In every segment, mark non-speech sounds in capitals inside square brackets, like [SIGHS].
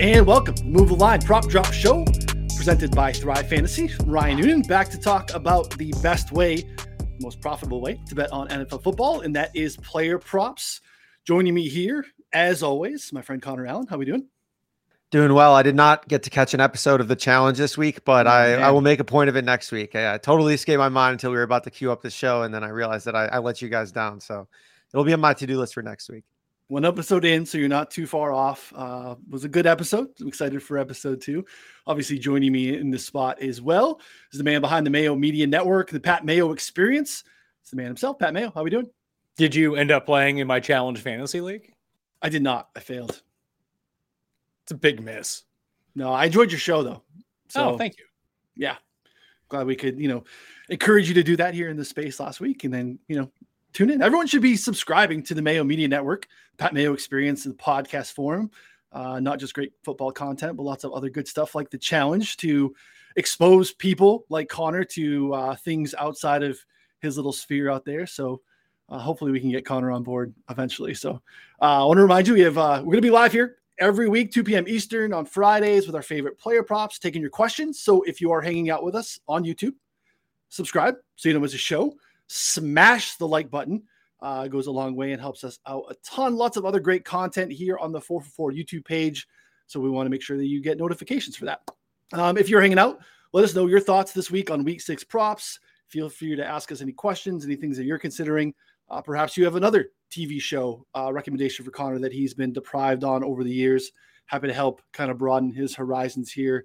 and welcome to Move the Line Prop Drop Show, presented by Thrive Fantasy. Ryan Noonan back to talk about the best way, most profitable way to bet on NFL football, and that is player props. Joining me here, as always, my friend Connor Allen. How are we doing? Doing well. I did not get to catch an episode of the challenge this week, but oh, I, I will make a point of it next week. I, I, totally escaped my mind until we were about to queue up the show, and then I realized that I, I let you guys down. So it'll be on my to do list for next week one episode in, so you're not too far off. Uh, was a good episode. I'm excited for episode two. Obviously, joining me in this spot as well is the man behind the Mayo Media Network, the Pat Mayo Experience. It's the man himself, Pat Mayo. How are we doing? Did you end up playing in my challenge fantasy league? I did not. I failed. It's a big miss. No, I enjoyed your show though. So, oh, thank you. Yeah, glad we could, you know, encourage you to do that here in the space last week, and then you know tune in. Everyone should be subscribing to the Mayo Media Network, Pat Mayo Experience, the podcast forum. Uh, not just great football content, but lots of other good stuff like the challenge to expose people like Connor to uh, things outside of his little sphere out there. So uh, hopefully we can get Connor on board eventually. So uh, I want to remind you we have uh, we're going to be live here every week 2 p.m. Eastern on Fridays with our favorite player props, taking your questions. So if you are hanging out with us on YouTube, subscribe so you know it's a show smash the like button. Uh, goes a long way and helps us out a ton. Lots of other great content here on the 444 YouTube page. So we want to make sure that you get notifications for that. Um, if you're hanging out, let us know your thoughts this week on week six props. Feel free to ask us any questions, any things that you're considering. Uh, perhaps you have another TV show uh, recommendation for Connor that he's been deprived on over the years. Happy to help kind of broaden his horizons here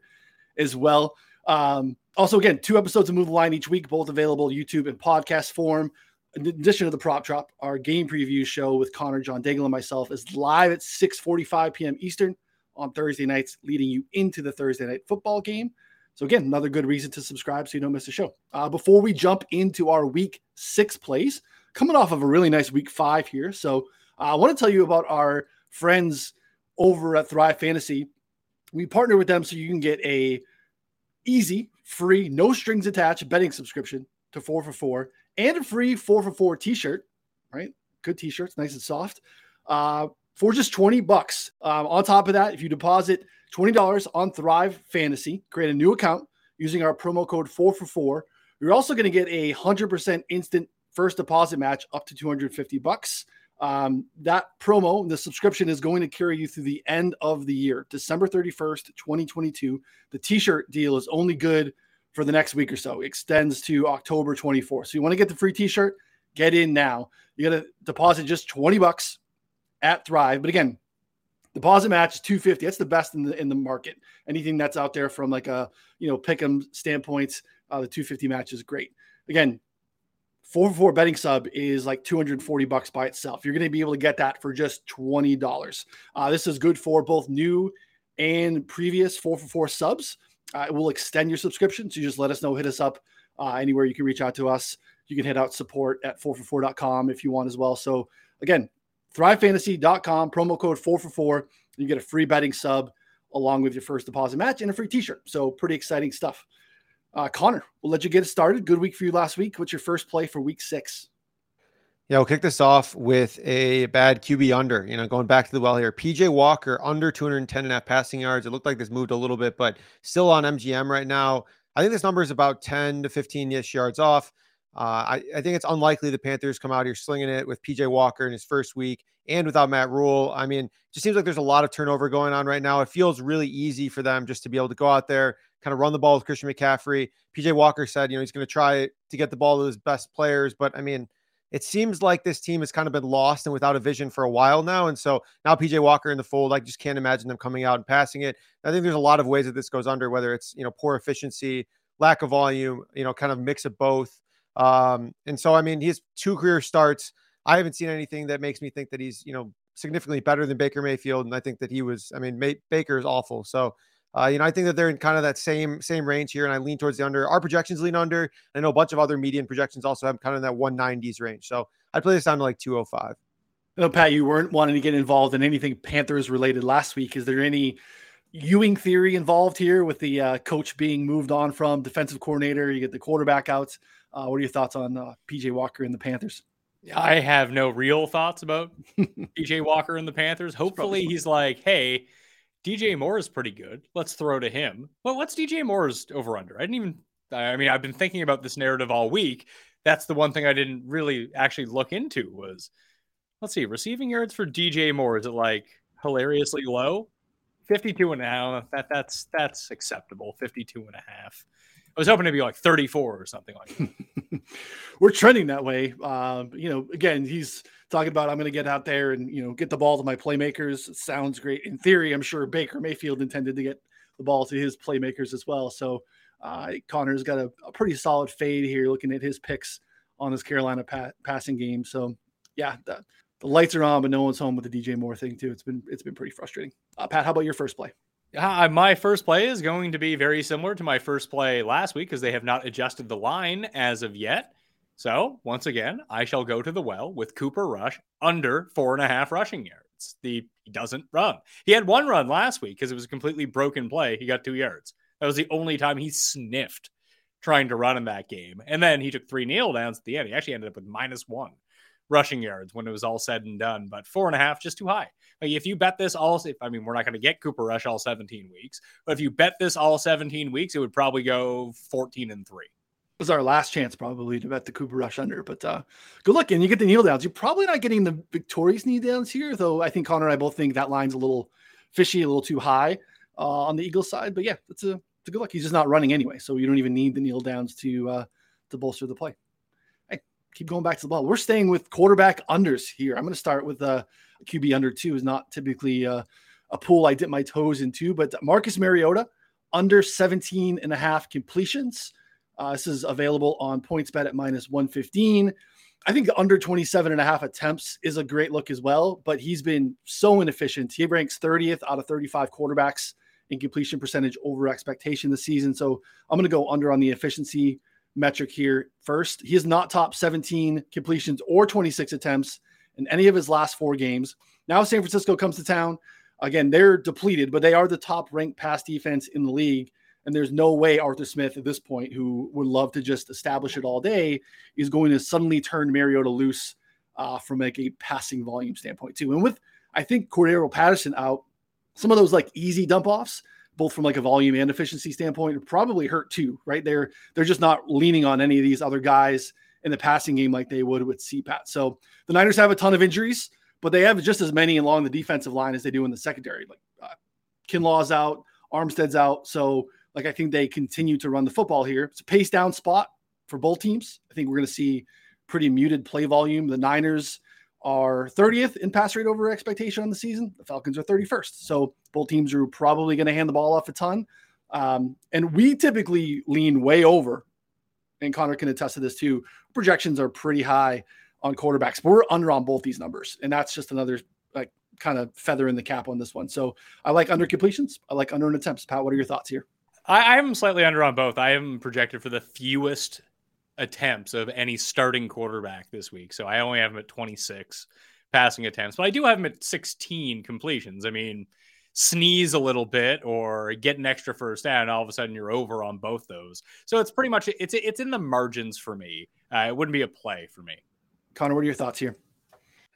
as well. Um, also, again, two episodes of Move the Line each week, both available YouTube and podcast form. In addition to the prop drop, our game preview show with Connor, John Daigle, and myself is live at 6:45 p.m. Eastern on Thursday nights, leading you into the Thursday night football game. So again, another good reason to subscribe so you don't miss a show. Uh, before we jump into our week six plays, coming off of a really nice week five here, so uh, I want to tell you about our friends over at Thrive Fantasy. We partner with them so you can get a easy, free, no strings attached betting subscription to 4 for 4 and a free 4 for 4 t-shirt, right? Good t-shirts, nice and soft. Uh, for just 20 bucks. Um, on top of that, if you deposit $20 on Thrive Fantasy, create a new account using our promo code 4 for 4, you're also going to get a 100% instant first deposit match up to 250 bucks. Um, that promo, the subscription is going to carry you through the end of the year, December 31st, 2022. The t shirt deal is only good for the next week or so, it extends to October 24th. So you want to get the free t shirt, get in now. You got to deposit just 20 bucks at Thrive. But again, deposit match is 250. That's the best in the in the market. Anything that's out there from like a you know pick 'em standpoints, uh, the 250 match is great. Again, four for four betting sub is like 240 bucks by itself. You're going to be able to get that for just $20. Uh, this is good for both new and previous four for four subs. Uh, it will extend your subscription. So you just let us know, hit us up uh, anywhere you can reach out to us. You can hit out support at 4for4.com if you want as well. So again, thrivefantasy.com, promo code 4 for 4. You get a free betting sub along with your first deposit match and a free t-shirt. So pretty exciting stuff. Uh, Connor, we'll let you get it started. Good week for you last week. What's your first play for week six? Yeah, we'll kick this off with a bad QB under. You know, going back to the well here, PJ Walker under 210 and a half passing yards. It looked like this moved a little bit, but still on MGM right now. I think this number is about 10 to 15 ish yards off. Uh, I, I, think it's unlikely the Panthers come out here slinging it with PJ Walker in his first week and without Matt Rhule. I mean, just seems like there's a lot of turnover going on right now. It feels really easy for them just to be able to go out there, kind of run the ball with Christian McCaffrey. PJ Walker said, you know, he's going to try to get the ball to his best players. But I mean, it seems like this team has kind of been lost and without a vision for a while now. And so now PJ Walker in the fold, I just can't imagine them coming out and passing it. I think there's a lot of ways that this goes under, whether it's, you know, poor efficiency, lack of volume, you know, kind of mix of both. Um, and so, I mean, he's two career starts. I haven't seen anything that makes me think that he's, you know, significantly better than Baker Mayfield. And I think that he was, I mean, May, Baker is awful. So uh, you know, I think that they're in kind of that same same range here, and I lean towards the under. Our projections lean under. I know a bunch of other median projections also have kind of that 190s range. So I'd play this down to like 205. No, Pat, you weren't wanting to get involved in anything Panthers related last week. Is there any Ewing theory involved here with the uh, coach being moved on from defensive coordinator? You get the quarterback out. Uh, what are your thoughts on uh, PJ Walker and the Panthers? I have no real thoughts about [LAUGHS] DJ Walker and the Panthers. Hopefully, he's like, hey, DJ Moore is pretty good. Let's throw to him. Well, what's DJ Moore's over under? I didn't even, I mean, I've been thinking about this narrative all week. That's the one thing I didn't really actually look into was, let's see, receiving yards for DJ Moore. Is it like hilariously low? 52 and a half. That, that's, that's acceptable. 52 and a half. I was hoping to be like 34 or something like that. [LAUGHS] We're trending that way. Uh, you know, again, he's talking about I'm going to get out there and you know get the ball to my playmakers. Sounds great in theory. I'm sure Baker Mayfield intended to get the ball to his playmakers as well. So uh, Connor's got a, a, pretty solid fade here, looking at his picks on this Carolina pa- passing game. So yeah, the, the, lights are on, but no one's home with the DJ Moore thing too. It's been it's been pretty frustrating. Uh, Pat, how about your first play? Uh, my first play is going to be very similar to my first play last week because they have not adjusted the line as of yet. So once again, I shall go to the well with Cooper Rush under four and a half rushing yards. The he doesn't run. He had one run last week because it was a completely broken play. He got two yards. That was the only time he sniffed trying to run in that game. And then he took three kneel downs at the end. He actually ended up with minus one rushing yards when it was all said and done. But four and a half, just too high. Like if you bet this all, I mean, we're not going to get Cooper Rush all 17 weeks, but if you bet this all 17 weeks, it would probably go 14 and three. Was our last chance probably to bet the Cooper Rush under, but uh, good luck. And you get the kneel downs. You're probably not getting the victorious kneel downs here, though. I think Connor and I both think that line's a little fishy, a little too high uh, on the Eagles side. But yeah, a, it's a good luck. He's just not running anyway, so you don't even need the kneel downs to uh, to bolster the play keep going back to the ball. We're staying with quarterback unders here. I'm going to start with uh, a QB under two is not typically uh, a pool I dip my toes into, but Marcus Mariota under 17 and a half completions. Uh, this is available on PointsBet at minus 115. I think the under 27 and a half attempts is a great look as well, but he's been so inefficient. He ranks 30th out of 35 quarterbacks in completion percentage over expectation this season. So I'm going to go under on the efficiency metric here first. He is not top 17 completions or 26 attempts in any of his last four games. Now San Francisco comes to town. Again, they're depleted, but they are the top ranked pass defense in the league. And there's no way Arthur Smith at this point, who would love to just establish it all day, is going to suddenly turn Mariota loose uh, from like a passing volume standpoint too. And with I think Cordarrelle Patterson out, some of those like easy dump offs, both from like a volume and efficiency standpoint, probably hurt too, right? They're they're just not leaning on any of these other guys in the passing game like they would with CPAT. So the Niners have a ton of injuries, but they have just as many along the defensive line as they do in the secondary. Like uh, Kinlaw's out, Armstead's out, so like I think they continue to run the football here. It's a pace down spot for both teams. I think we're going to see pretty muted play volume. The Niners are 30th in pass rate over expectation on the season. The Falcons are 31st. So both teams are probably going to hand the ball off a ton. Um, and we typically lean way over, and Connor can attest to this too. Projections are pretty high on quarterbacks, but we're under on both these numbers. And that's just another like kind of feather in the cap on this one. So I like under completions. I like under attempts. Pat, what are your thoughts here? I, I'm slightly under on both. I am projected for the fewest attempts of any starting quarterback this week. So I only have him at 26 passing attempts, but I do have him at 16 completions. I mean, sneeze a little bit or get an extra first down, all of a sudden you're over on both those. So it's pretty much it's it's in the margins for me. Uh, it wouldn't be a play for me. Connor, what are your thoughts here?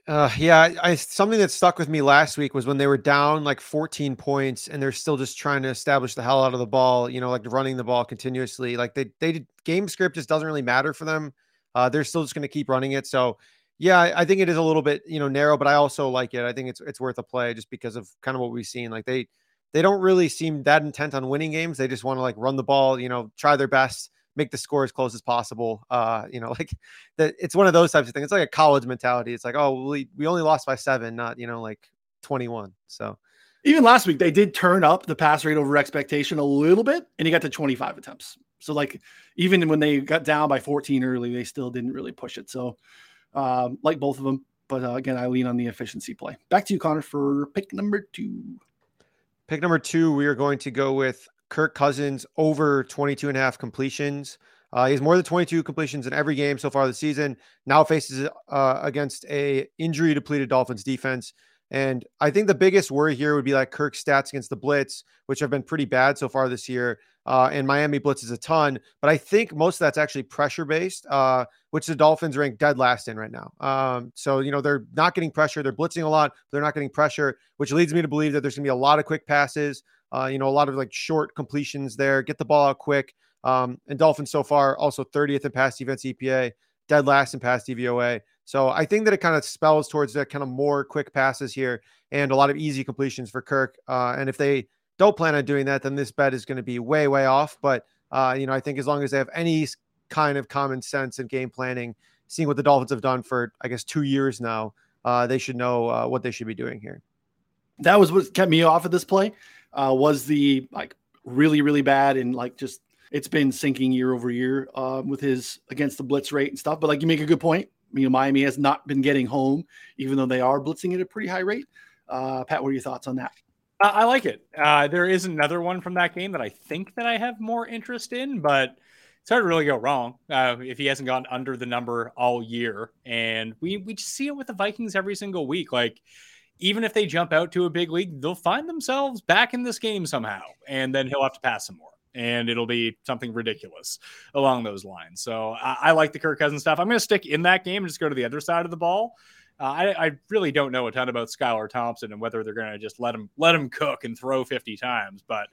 Uh, yeah, I, something that stuck with me last week was when they were down like 14 points and they're still just trying to establish the hell out of the ball, you know, like running the ball continuously. Like they, they game script just doesn't really matter for them. Uh, they're still just going to keep running it. So, yeah, I, I think it is a little bit, you know, narrow, but I also like it. I think it's it's worth a play just because of kind of what we've seen. Like they they don't really seem that intent on winning games. They just want to like run the ball, you know, try their best make the score as close as possible. Uh, you know, [LAUGHS] like that it's one of those types of things. It's like a college mentality. It's like, oh, we, we only lost by seven, not, you know, like 21. So even last week, they did turn up the pass rate over expectation a little bit and he got to 25 attempts. So like even when they got down by 14 early, they still didn't really push it. So um, like both of them, but uh, again, I lean on the efficiency play. Back to you, Connor, for pick number two. Pick number two, we are going to go with Kirk Cousins over 22 and a half completions. Uh, he has more than 22 completions in every game so far this season. Now faces uh, against a injury depleted Dolphins defense. And I think the biggest worry here would be like Kirk's stats against the blitz, which have been pretty bad so far this year. uh, and Miami blitzes a ton. But I think most of that's actually pressure based, uh, which the Dolphins rank dead last in right now. Um, so you know they're not getting pressure, they're blitzing a lot, they're not getting pressure, which leads me to believe that there's going to be a lot of quick passes. Uh, you know, a lot of like short completions there, get the ball out quick. Um, and Dolphins so far also 30th in pass defense EPA, dead last in pass DVOA. So I think that it kind of spells towards that kind of more quick passes here and a lot of easy completions for Kirk. Uh, and if they don't plan on doing that, then this bet is going to be way, way off. But, uh, you know, I think as long as they have any kind of common sense and game planning, seeing what the Dolphins have done for, I guess, two years now, uh, they should know uh, what they should be doing here. That was what kept me off of this play. Uh, was the like really, really bad and like just it's been sinking year over year uh, with his against the blitz rate and stuff. But like you make a good point. You know, Miami has not been getting home, even though they are blitzing at a pretty high rate. Uh, Pat, what are your thoughts on that? I like it. Uh, there is another one from that game that I think that I have more interest in, but it's hard to really go wrong uh, if he hasn't gone under the number all year. And we we just see it with the Vikings every single week. Like even if they jump out to a big league, they'll find themselves back in this game somehow, and then he'll have to pass some more and it'll be something ridiculous along those lines. So I, I like the Kirk Cousins stuff. I'm going to stick in that game and just go to the other side of the ball. Uh, I, I, really don't know a ton about Skylar Thompson and whether they're going to just let him let him cook and throw 50 times. But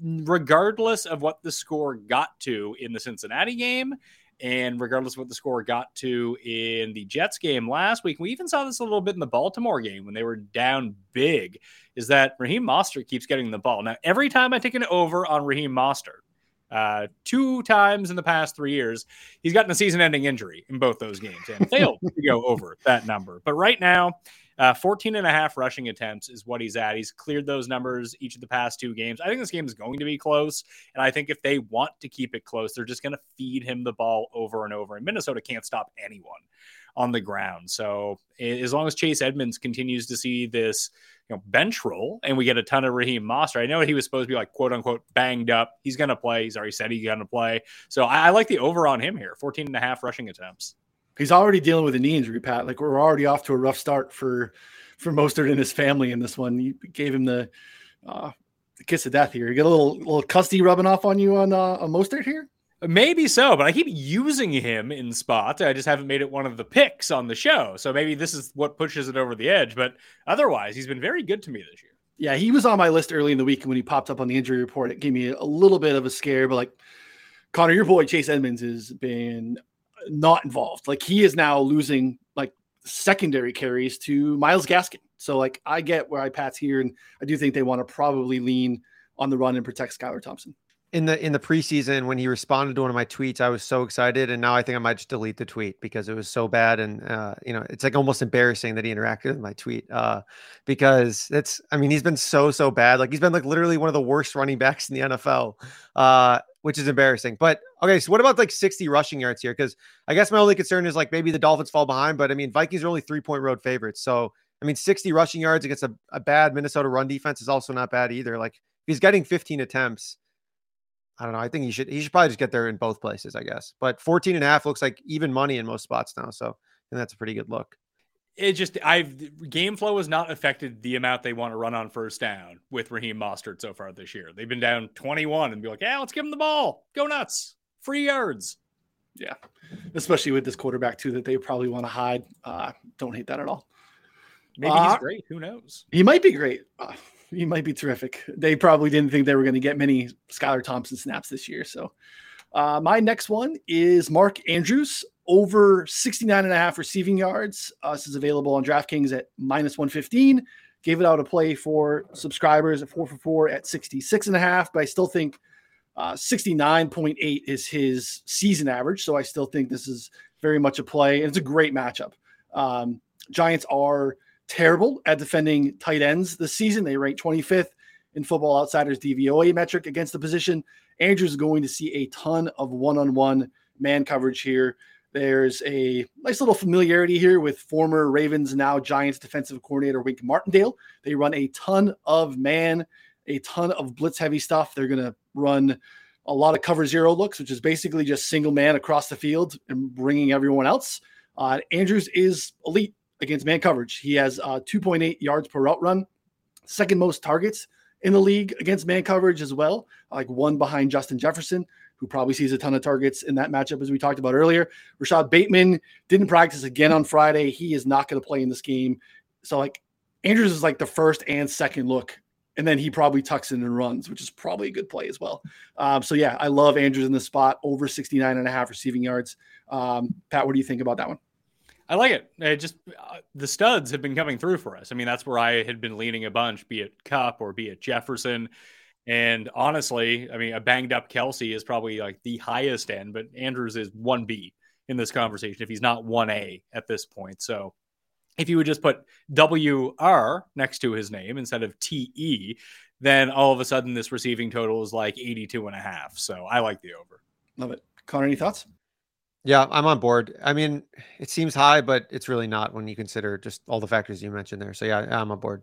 regardless of what the score got to in the Cincinnati game, and regardless of what the score got to in the Jets game last week, we even saw this a little bit in the Baltimore game when they were down big, is that Raheem Mostert keeps getting the ball. Now, every time I take an over on Raheem Mostert, uh, two times in the past three years, he's gotten a season ending injury in both those games and failed to go over that number. But right now, uh, 14 and a half rushing attempts is what he's at. He's cleared those numbers each of the past two games. I think this game is going to be close. And I think if they want to keep it close, they're just going to feed him the ball over and over. And Minnesota can't stop anyone on the ground. So as long as Chase Edmonds continues to see this you know, bench role and we get a ton of Raheem Mostert, I know he was supposed to be like quote unquote banged up. He's going to play. He's already said he's going to play. So I, I like the over on him here 14 and a half rushing attempts he's already dealing with a knee injury, Pat. Like we're already off to a rough start for for Mostert and his family in this one. You gave him the, uh, the kiss of death here. You get a little little custy rubbing off on you on uh, on Mostert here. Maybe so, but I keep using him in spot. I just haven't made it one of the picks on the show. So maybe this is what pushes it over the edge. But otherwise, he's been very good to me this year. Yeah, he was on my list early in the week when he popped up on the injury report. It gave me a little bit of a scare, but like Connor, your boy Chase Edmonds has been not involved. Like he is now losing like secondary carries to Myles Gaskin. So like I get where I Pat's here, and I do think they want to probably lean on the run and protect Skylar Thompson. In the in the preseason, when he responded to one of my tweets, I was so excited, and now I think I might just delete the tweet because it was so bad, and uh, you know, it's like almost embarrassing that he interacted with my tweet uh, because it's. I mean, he's been so so bad. Like he's been like literally one of the worst running backs in the NFL. Uh, which is embarrassing. But okay, so what about like 60 rushing yards here? Because I guess my only concern is like maybe the Dolphins fall behind, but I mean, Vikings are only three point road favorites. So, I mean, 60 rushing yards against a, a bad Minnesota run defense is also not bad either. Like, he's getting 15 attempts, I don't know. I think he should he should probably just get there in both places, I guess. But 14 and a half looks like even money in most spots now. So, and that's a pretty good look it just I've game flow has not affected the amount they want to run on first down with Raheem Mostert so far this year. They've been down 21 and be like, yeah, let's give him the ball. Go nuts. Free yards. Yeah. Especially with this quarterback too that they probably want to hide. Uh, don't hate that at all. Maybe uh, he's great. Who knows? He might be great. Uh, he might be terrific. They probably didn't think they were going to get many Skylar Thompson snaps this year. So uh, my next one is Mark Andrews over 69 and a half receiving yards. Uh, this is available on DraftKings at minus 115. Gave it out a play for subscribers at four for four at 66 and a half, but I still think uh, 69.8 is his season average. So I still think this is very much a play. And it's a great matchup. Um, Giants are terrible at defending tight ends this season. They rank 25th in Football Outsiders DVOA metric against the position. Andrews is going to see a ton of one on one man coverage here. There's a nice little familiarity here with former Ravens, now Giants defensive coordinator Wink Martindale. They run a ton of man, a ton of blitz heavy stuff. They're going to run a lot of cover zero looks, which is basically just single man across the field and bringing everyone else. Uh, Andrews is elite against man coverage. He has uh, 2.8 yards per route run, second most targets in the league against man coverage as well, like one behind Justin Jefferson, who probably sees a ton of targets in that matchup, as we talked about earlier. Rashod Bateman didn't practice again on Friday. He is not going to play in this game. So, like, Andrews is like the first and second look. And then he probably tucks in and runs, which is probably a good play as well. Um, so, yeah, I love Andrews in the spot over 69 and a half receiving yards. Um, Pat, what do you think about that one? I like it. it just uh, the studs have been coming through for us. I mean, that's where I had been leaning a bunch, be it Kupp or be it Jefferson. And honestly, I mean, a banged up Kelce is probably like the highest end, but Andrews is 1B in this conversation if he's not 1A at this point. So if you would just put WR next to his name instead of TE, then all of a sudden this receiving total is like 82 and a half. So I like the over. Love it. Connor, any thoughts? Yeah, I'm on board. I mean, it seems high, but it's really not when you consider just all the factors you mentioned there. So yeah, I'm on board.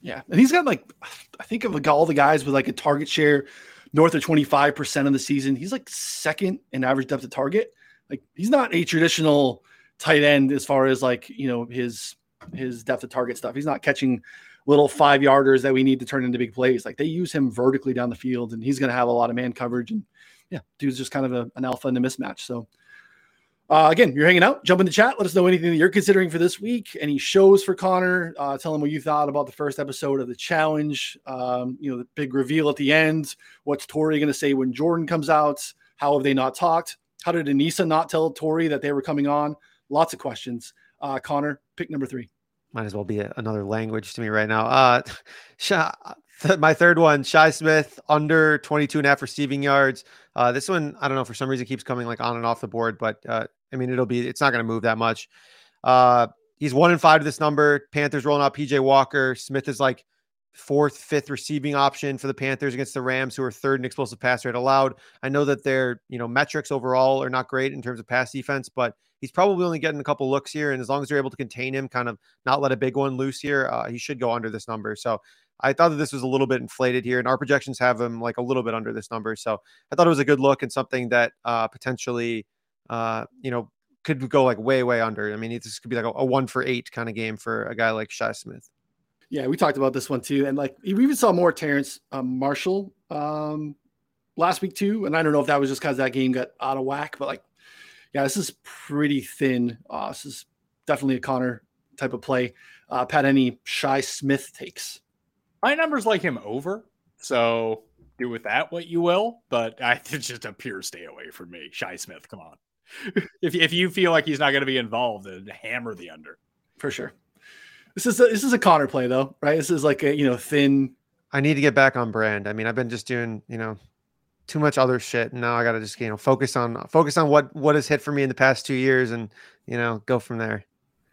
Yeah, and he's got like I think of like all the guys with like a target share north of 25% of the season. He's like second in average depth of target. Like he's not a traditional tight end as far as like, you know, his his depth of target stuff. He's not catching little five yarders that we need to turn into big plays. Like they use him vertically down the field and he's going to have a lot of man coverage and yeah, dude's just kind of a, an alpha in a mismatch. So uh, again, you're hanging out. Jump in the chat. Let us know anything that you're considering for this week. Any shows for Connor? Uh, tell him what you thought about the first episode of the challenge. Um, you know, the big reveal at the end. What's Tori going to say when Jordan comes out? How have they not talked? How did Anissa not tell Tori that they were coming on? Lots of questions. Uh, Connor, pick number three. Might as well be a, another language to me right now. Uh, [LAUGHS] my third one, Shi Smith, under 22 and a half receiving yards. Uh, this one, I don't know, for some reason keeps coming like on and off the board, but uh, I mean, it'll be, it's not going to move that much. Uh, he's one in five to this number. Panthers rolling out PJ Walker. Smith is like fourth, fifth receiving option for the Panthers against the Rams, who are third in explosive pass rate allowed. I know that their, you know, metrics overall are not great in terms of pass defense, but he's probably only getting a couple looks here. And as long as they're able to contain him, kind of not let a big one loose here, uh, he should go under this number. So I thought that this was a little bit inflated here, and our projections have him like a little bit under this number. So I thought it was a good look and something that uh, potentially, uh, you know, could go like way, way under. I mean, this could be like a, a one for eight kind of game for a guy like Shi Smith. Yeah, we talked about this one too, and like we even saw more Terrace um, Marshall um, last week too. And I don't know if that was just because that game got out of whack, but like, yeah, this is pretty thin. Uh, this is definitely a Connor type of play. Uh, Pat, any Shi Smith takes? My numbers like him over, so do with that what you will. But I, [LAUGHS] it's just a pure stay away from me. Shi Smith, come on. If if you feel like he's not going to be involved, then hammer the under for sure. This is a, this is a Connor play though, right? This is like a you know thin. I need to get back on brand. I mean, I've been just doing you know too much other shit, and now I got to just you know focus on focus on what what has hit for me in the past two years, and you know go from there.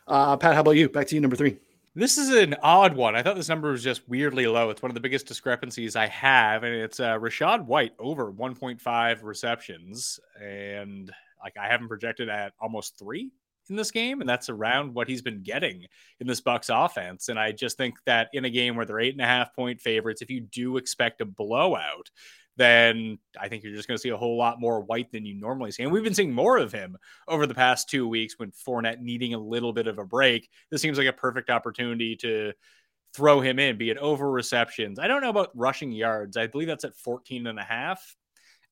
Uh, Pat, how about you? Back to you, number three. This is an odd one. I thought this number was just weirdly low. It's one of the biggest discrepancies I have, and it's uh, Rachaad White over 1.5 receptions, and like I haven't projected at almost three in this game, and that's around what he's been getting in this Bucks offense. And I just think that in a game where they're eight and a half point favorites, if you do expect a blowout, then I think you're just going to see a whole lot more white than you normally see. And we've been seeing more of him over the past two weeks when Fournette needing a little bit of a break. This seems like a perfect opportunity to throw him in, be it over receptions. I don't know about rushing yards. I believe that's at 14 and a half.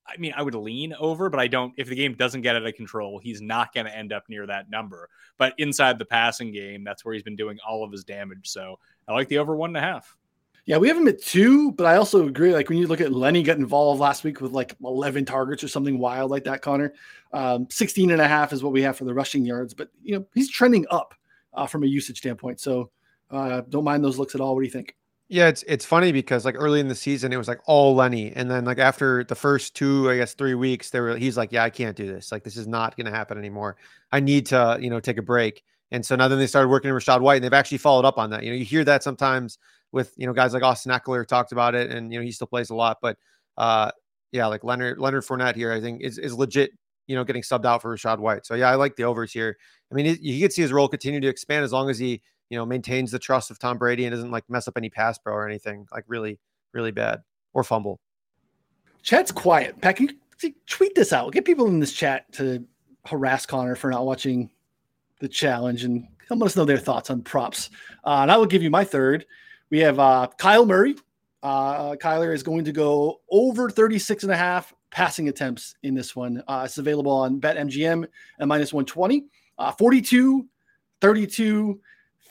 I mean, I would lean over, but I don't. If the game doesn't get out of control, he's not going to end up near that number. But inside the passing game, that's where he's been doing all of his damage. So I like the over one and a half. Yeah, we have him at two, but I also agree. Like when you look at Lenny got involved last week with like 11 targets or something wild like that, Connor. Um, 16 and a half is what we have for the rushing yards, but you know, he's trending up uh, from a usage standpoint. So uh, don't mind those looks at all. What do you think? Yeah, it's it's funny because like early in the season it was like all Lenny, and then like after the first two, I guess three weeks, there were he's like, yeah, I can't do this. Like this is not going to happen anymore. I need to you know take a break. And so now then they started working with Rachaad White, and they've actually followed up on that. You know, you hear that sometimes with you know guys like Austin Ekeler talked about it, and you know he still plays a lot. But uh, yeah, like Leonard Leonard Fournette here, I think is is legit. You know, getting subbed out for Rachaad White. So yeah, I like the overs here. I mean, he could see his role continue to expand as long as he you know maintains the trust of Tom Brady and doesn't like mess up any pass pro or anything like really really bad or fumble. Chat's quiet. Pat, can you tweet this out? Get people in this chat to harass Connor for not watching the challenge and let us know their thoughts on props. Uh, and I will give you my third. We have uh, Kyle Murray Uh, Kyler is going to go over 36 and a half passing attempts in this one. Uh, it's available on BetMGM at minus 120. Uh, 42, 32,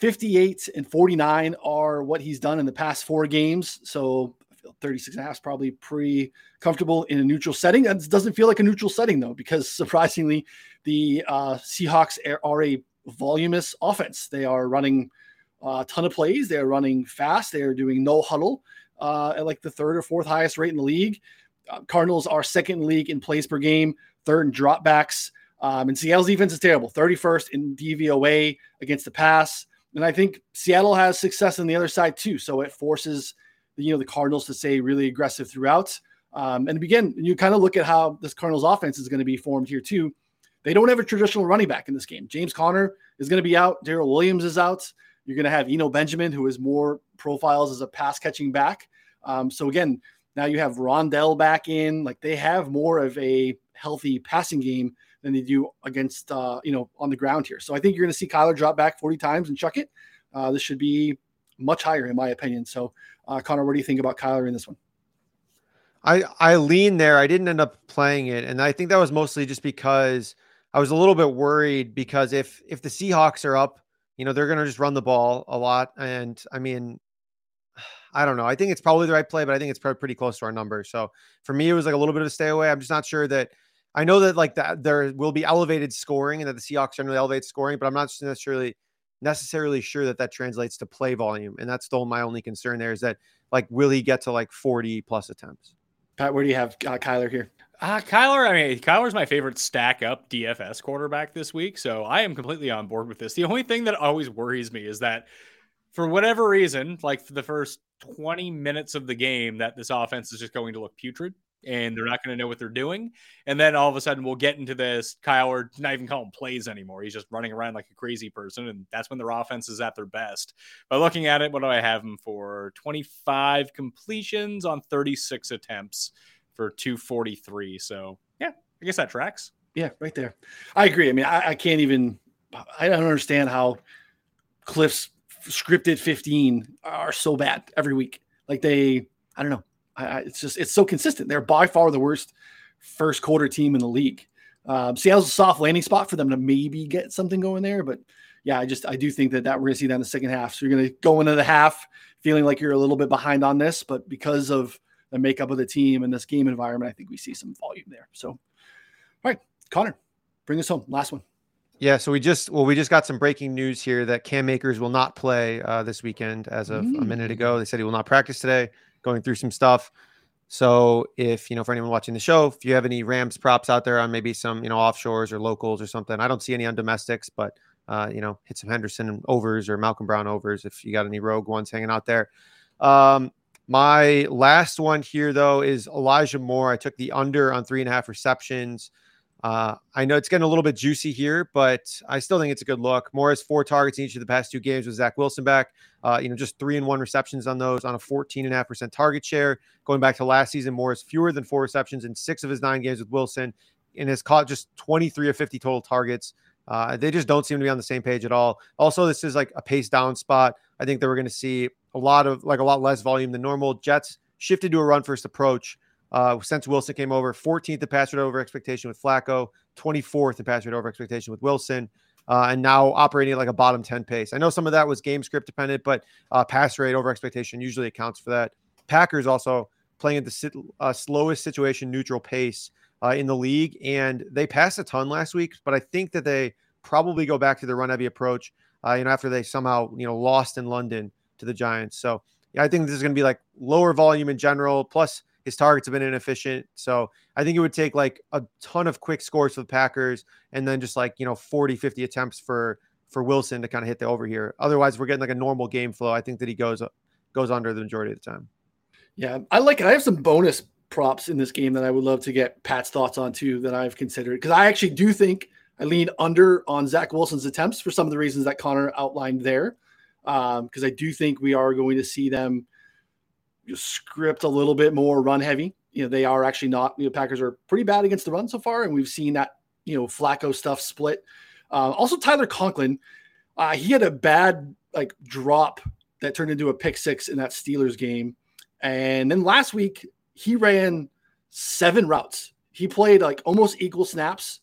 58, and 49 are what he's done in the past four games. So 36 and a half is probably pretty comfortable in a neutral setting. That doesn't feel like a neutral setting though, because [LAUGHS] surprisingly, the uh, Seahawks are a voluminous offense. They are running a ton of plays. They are running fast. They are doing no huddle uh, at like the third or fourth highest rate in the league. Uh, Cardinals are second in league in plays per game, third in dropbacks. Um, and Seattle's defense is terrible, 31st in DVOA against the pass. And I think Seattle has success on the other side too. So it forces you know the Cardinals to stay really aggressive throughout. Um, and again, you kind of look at how this Cardinals offense is going to be formed here too. They don't have a traditional running back in this game. James Conner is going to be out. Darrel Williams is out. You're going to have Eno Benjamin, who is more profiles as a pass catching back. Um, so again, now you have Rondale back in. Like they have more of a healthy passing game than they do against uh, you know on the ground here. So I think you're going to see Kyler drop back 40 times and chuck it. Uh, this should be much higher in my opinion. So uh, Connor, what do you think about Kyler in this one? I I lean there. I didn't end up playing it, and I think that was mostly just because I was a little bit worried because if if the Seahawks are up, you know, they're going to just run the ball a lot, and I mean, [SIGHS] I don't know. I think it's probably the right play, but I think it's pretty close to our number. So for me, it was like a little bit of a stay away. I'm just not sure that. I know that like that there will be elevated scoring and that the Seahawks generally elevate scoring, but I'm not necessarily necessarily sure that that translates to play volume. And that's still my only concern there is that like will he get to like 40 plus attempts? Pat, where do you have uh, Kyler here? Uh, Kyler, I mean, Kyler's my favorite stack up DFS quarterback this week. So I am completely on board with this. The only thing that always worries me is that for whatever reason, like for the first 20 minutes of the game, that this offense is just going to look putrid and they're not going to know what they're doing. And then all of a sudden, we'll get into this. Kyler, not even call him plays anymore. He's just running around like a crazy person. And that's when their offense is at their best. But looking at it, what do I have him for? 25 completions on 36 attempts for 243. So, yeah, I guess that tracks. Yeah, right there. I agree. I mean, I, I can't even, I don't understand how Kliff's scripted 15 are so bad every week. Like they, I don't know. I, it's just it's so consistent. They're by far the worst first quarter team in the league. Um, Seattle's a soft landing spot for them to maybe get something going there, but yeah, I just I do think that that we're going to see that in the second half. So you're going to go into the half feeling like you're a little bit behind on this, but because of the makeup of the team and this game environment, I think we see some volume there. So, all right, Connor, bring us home. Last one. Yeah, so we just well, we just got some breaking news here that Cam Akers will not play uh, this weekend. As of mm. a minute ago, they said he will not practice today going through some stuff. So if you know, for anyone watching the show, if you have any Rams props out there on maybe some you know offshores or locals or something, I don't see any on domestics, but uh, you know, hit some Henderson overs or Malcolm Brown overs if you got any rogue ones hanging out there. Um, my last one here though is Elijah Moore. I took the under on three and a half receptions. Uh, I know it's getting a little bit juicy here, but I still think it's a good look. Morris four targets in each of the past two games with Zach Wilson back. Uh, you know, just three and one receptions on those on a 14.5% target share. Going back to last season, Morris fewer than four receptions in six of his nine games with Wilson and has caught just 23 of 50 total targets. Uh, they just don't seem to be on the same page at all. Also, this is like a pace down spot. I think that we're going to see a lot of like a lot less volume than normal. Jets shifted to a run first approach uh, since Wilson came over, 14th in pass rate over expectation with Flacco, 24th in pass rate over expectation with Wilson, uh, and now operating at like a bottom 10 pace. I know some of that was game script dependent, but uh, pass rate over expectation usually accounts for that. Packers also playing at the sit, uh, slowest situation neutral pace uh, in the league, and they passed a ton last week, but I think that they probably go back to the run heavy approach. Uh, you know, after they somehow you know lost in London to the Giants, so yeah, I think this is going to be like lower volume in general. Plus, his targets have been inefficient. So I think it would take like a ton of quick scores for the Packers and then just like, you know, 40, 50 attempts for for Wilson to kind of hit the over here. Otherwise, we're getting like a normal game flow. I think that he goes goes under the majority of the time. Yeah, I like it. I have some bonus props in this game that I would love to get Pat's thoughts on too that I've considered because I actually do think I lean under on Zach Wilson's attempts for some of the reasons that Connor outlined there. Because um, I do think we are going to see them script a little bit more run heavy. You know, they are actually not. You know, Packers are pretty bad against the run so far, and we've seen that you know Flacco stuff split. Uh, also, Tyler Conklin, uh, he had a bad like drop that turned into a pick six in that Steelers game, And then last week, he ran seven routes. He played like almost equal snaps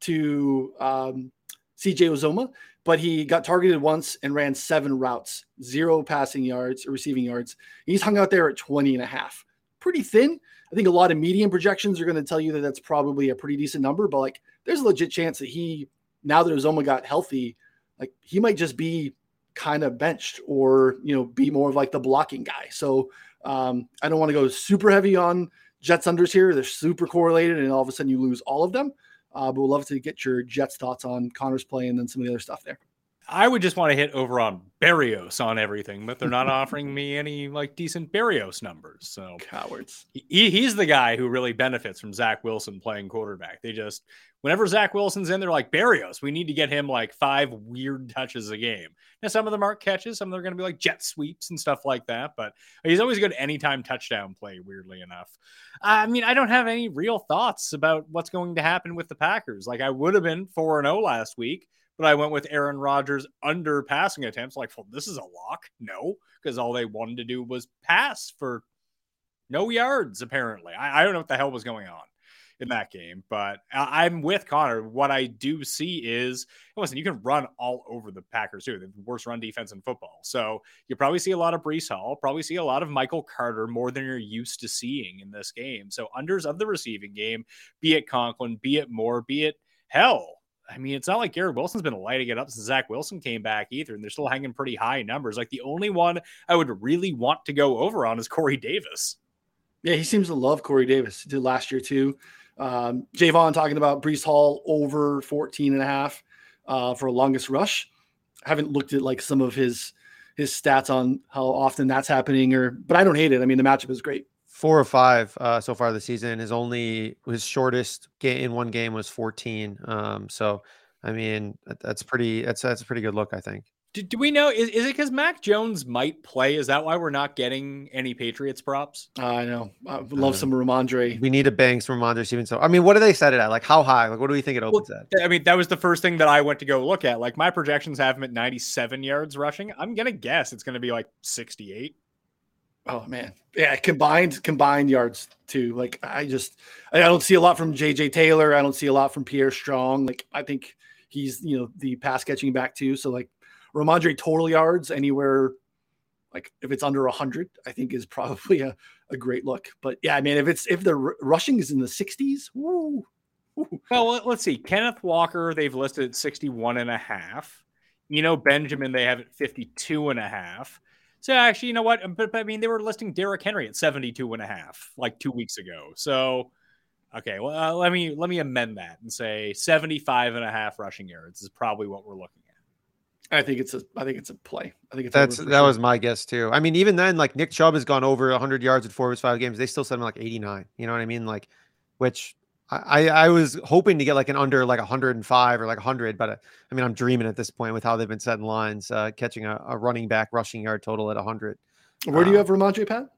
to um, CJ Uzomah, but he got targeted once and ran seven routes, zero passing yards or receiving yards. He's hung out there at 20 and a half. Pretty thin. I think a lot of medium projections are going to tell you that that's probably a pretty decent number, but like there's a legit chance that he, now that Uzomah got healthy, like he might just be kind of benched or, you know, be more of like the blocking guy. So um, I don't want to go super heavy on Jets unders here. They're super correlated, and all of a sudden you lose all of them. Uh, but we'd love to get your Jets thoughts on Connor's play and then some of the other stuff there. I would just want to hit over on Berrios on everything, but they're not [LAUGHS] offering me any like decent Berrios numbers. So cowards. He, he's the guy who really benefits from Zach Wilson playing quarterback. They just whenever Zach Wilson's in, they're like Berrios, We need to get him like five weird touches a game. Now some of them aren't catches, some of them are going to be like jet sweeps and stuff like that. But he's always good anytime touchdown play. Weirdly enough, I mean I don't have any real thoughts about what's going to happen with the Packers. Like I would have been four and zero oh last week but I went with Aaron Rodgers under passing attempts. Like, well, this is a lock. No, because all they wanted to do was pass for no yards, apparently. I, I, don't know what the hell was going on in that game, but I, am with Connor. What I do see is, listen, you can run all over the Packers too. The worst run defense in football. So you probably see a lot of Breece Hall, probably see a lot of Michael Carter more than you're used to seeing in this game. So unders of the receiving game, be it Conklin, be it Moore, be it hell I mean, it's not like Garrett Wilson's been lighting it up since Zach Wilson came back either, and they're still hanging pretty high numbers. Like the only one I would really want to go over on is Corey Davis. Yeah, he seems to love Corey Davis. He did last year too. Um, Javon talking about Breece Hall over 14 and a half uh, for a longest rush. I haven't looked at like some of his his stats on how often that's happening, or but I don't hate it. I mean, the matchup is great four or five uh, so far this season. His only his shortest game in one game was 14. Um, so I mean that's pretty that's that's a pretty good look, I think. Do, do we know is, is it because Mac Jones might play? Is that why we're not getting any Patriots props? Uh, I know. I love uh, some Rhamondre. We need a bang from Rhamondre Stevenson. I mean, what do they set it at? Like how high? Like what do we think it opens well, at? I mean, that was the first thing that I went to go look at. Like my projections have him at 97 yards rushing. I'm gonna guess it's gonna be like 68. Oh man, yeah, combined combined yards too. Like I just I don't see a lot from JJ Taylor. I don't see a lot from Pierre Strong. Like I think he's you know the pass catching back too. So like Rhamondre total yards anywhere like if it's under 100 i think is probably a, a great look but yeah i mean if it's if the r- rushing is in the 60s woo, well let's see kenneth walker they've listed 61 and a half you know benjamin they have it 52 and a half so actually, you know what? But, but, I mean, they were listing Derrick Henry at 72 and a half like two weeks ago. So okay, well, uh, let me let me amend that and say 75 and a half rushing yards is probably what we're looking at. I think it's a I think it's a play. I think it's that's that sure. was my guess too. I mean, even then, like Nick Chubb has gone over 100 yards in four of his five games. They still set him like 89. You know what I mean? Like, which I, I was hoping to get like an under like 105 or like 100, but uh, I mean, I'm dreaming at this point with how they've been setting lines, uh, catching a, a, running back rushing yard total at 100. Where do you uh, have Rhamondre Pat?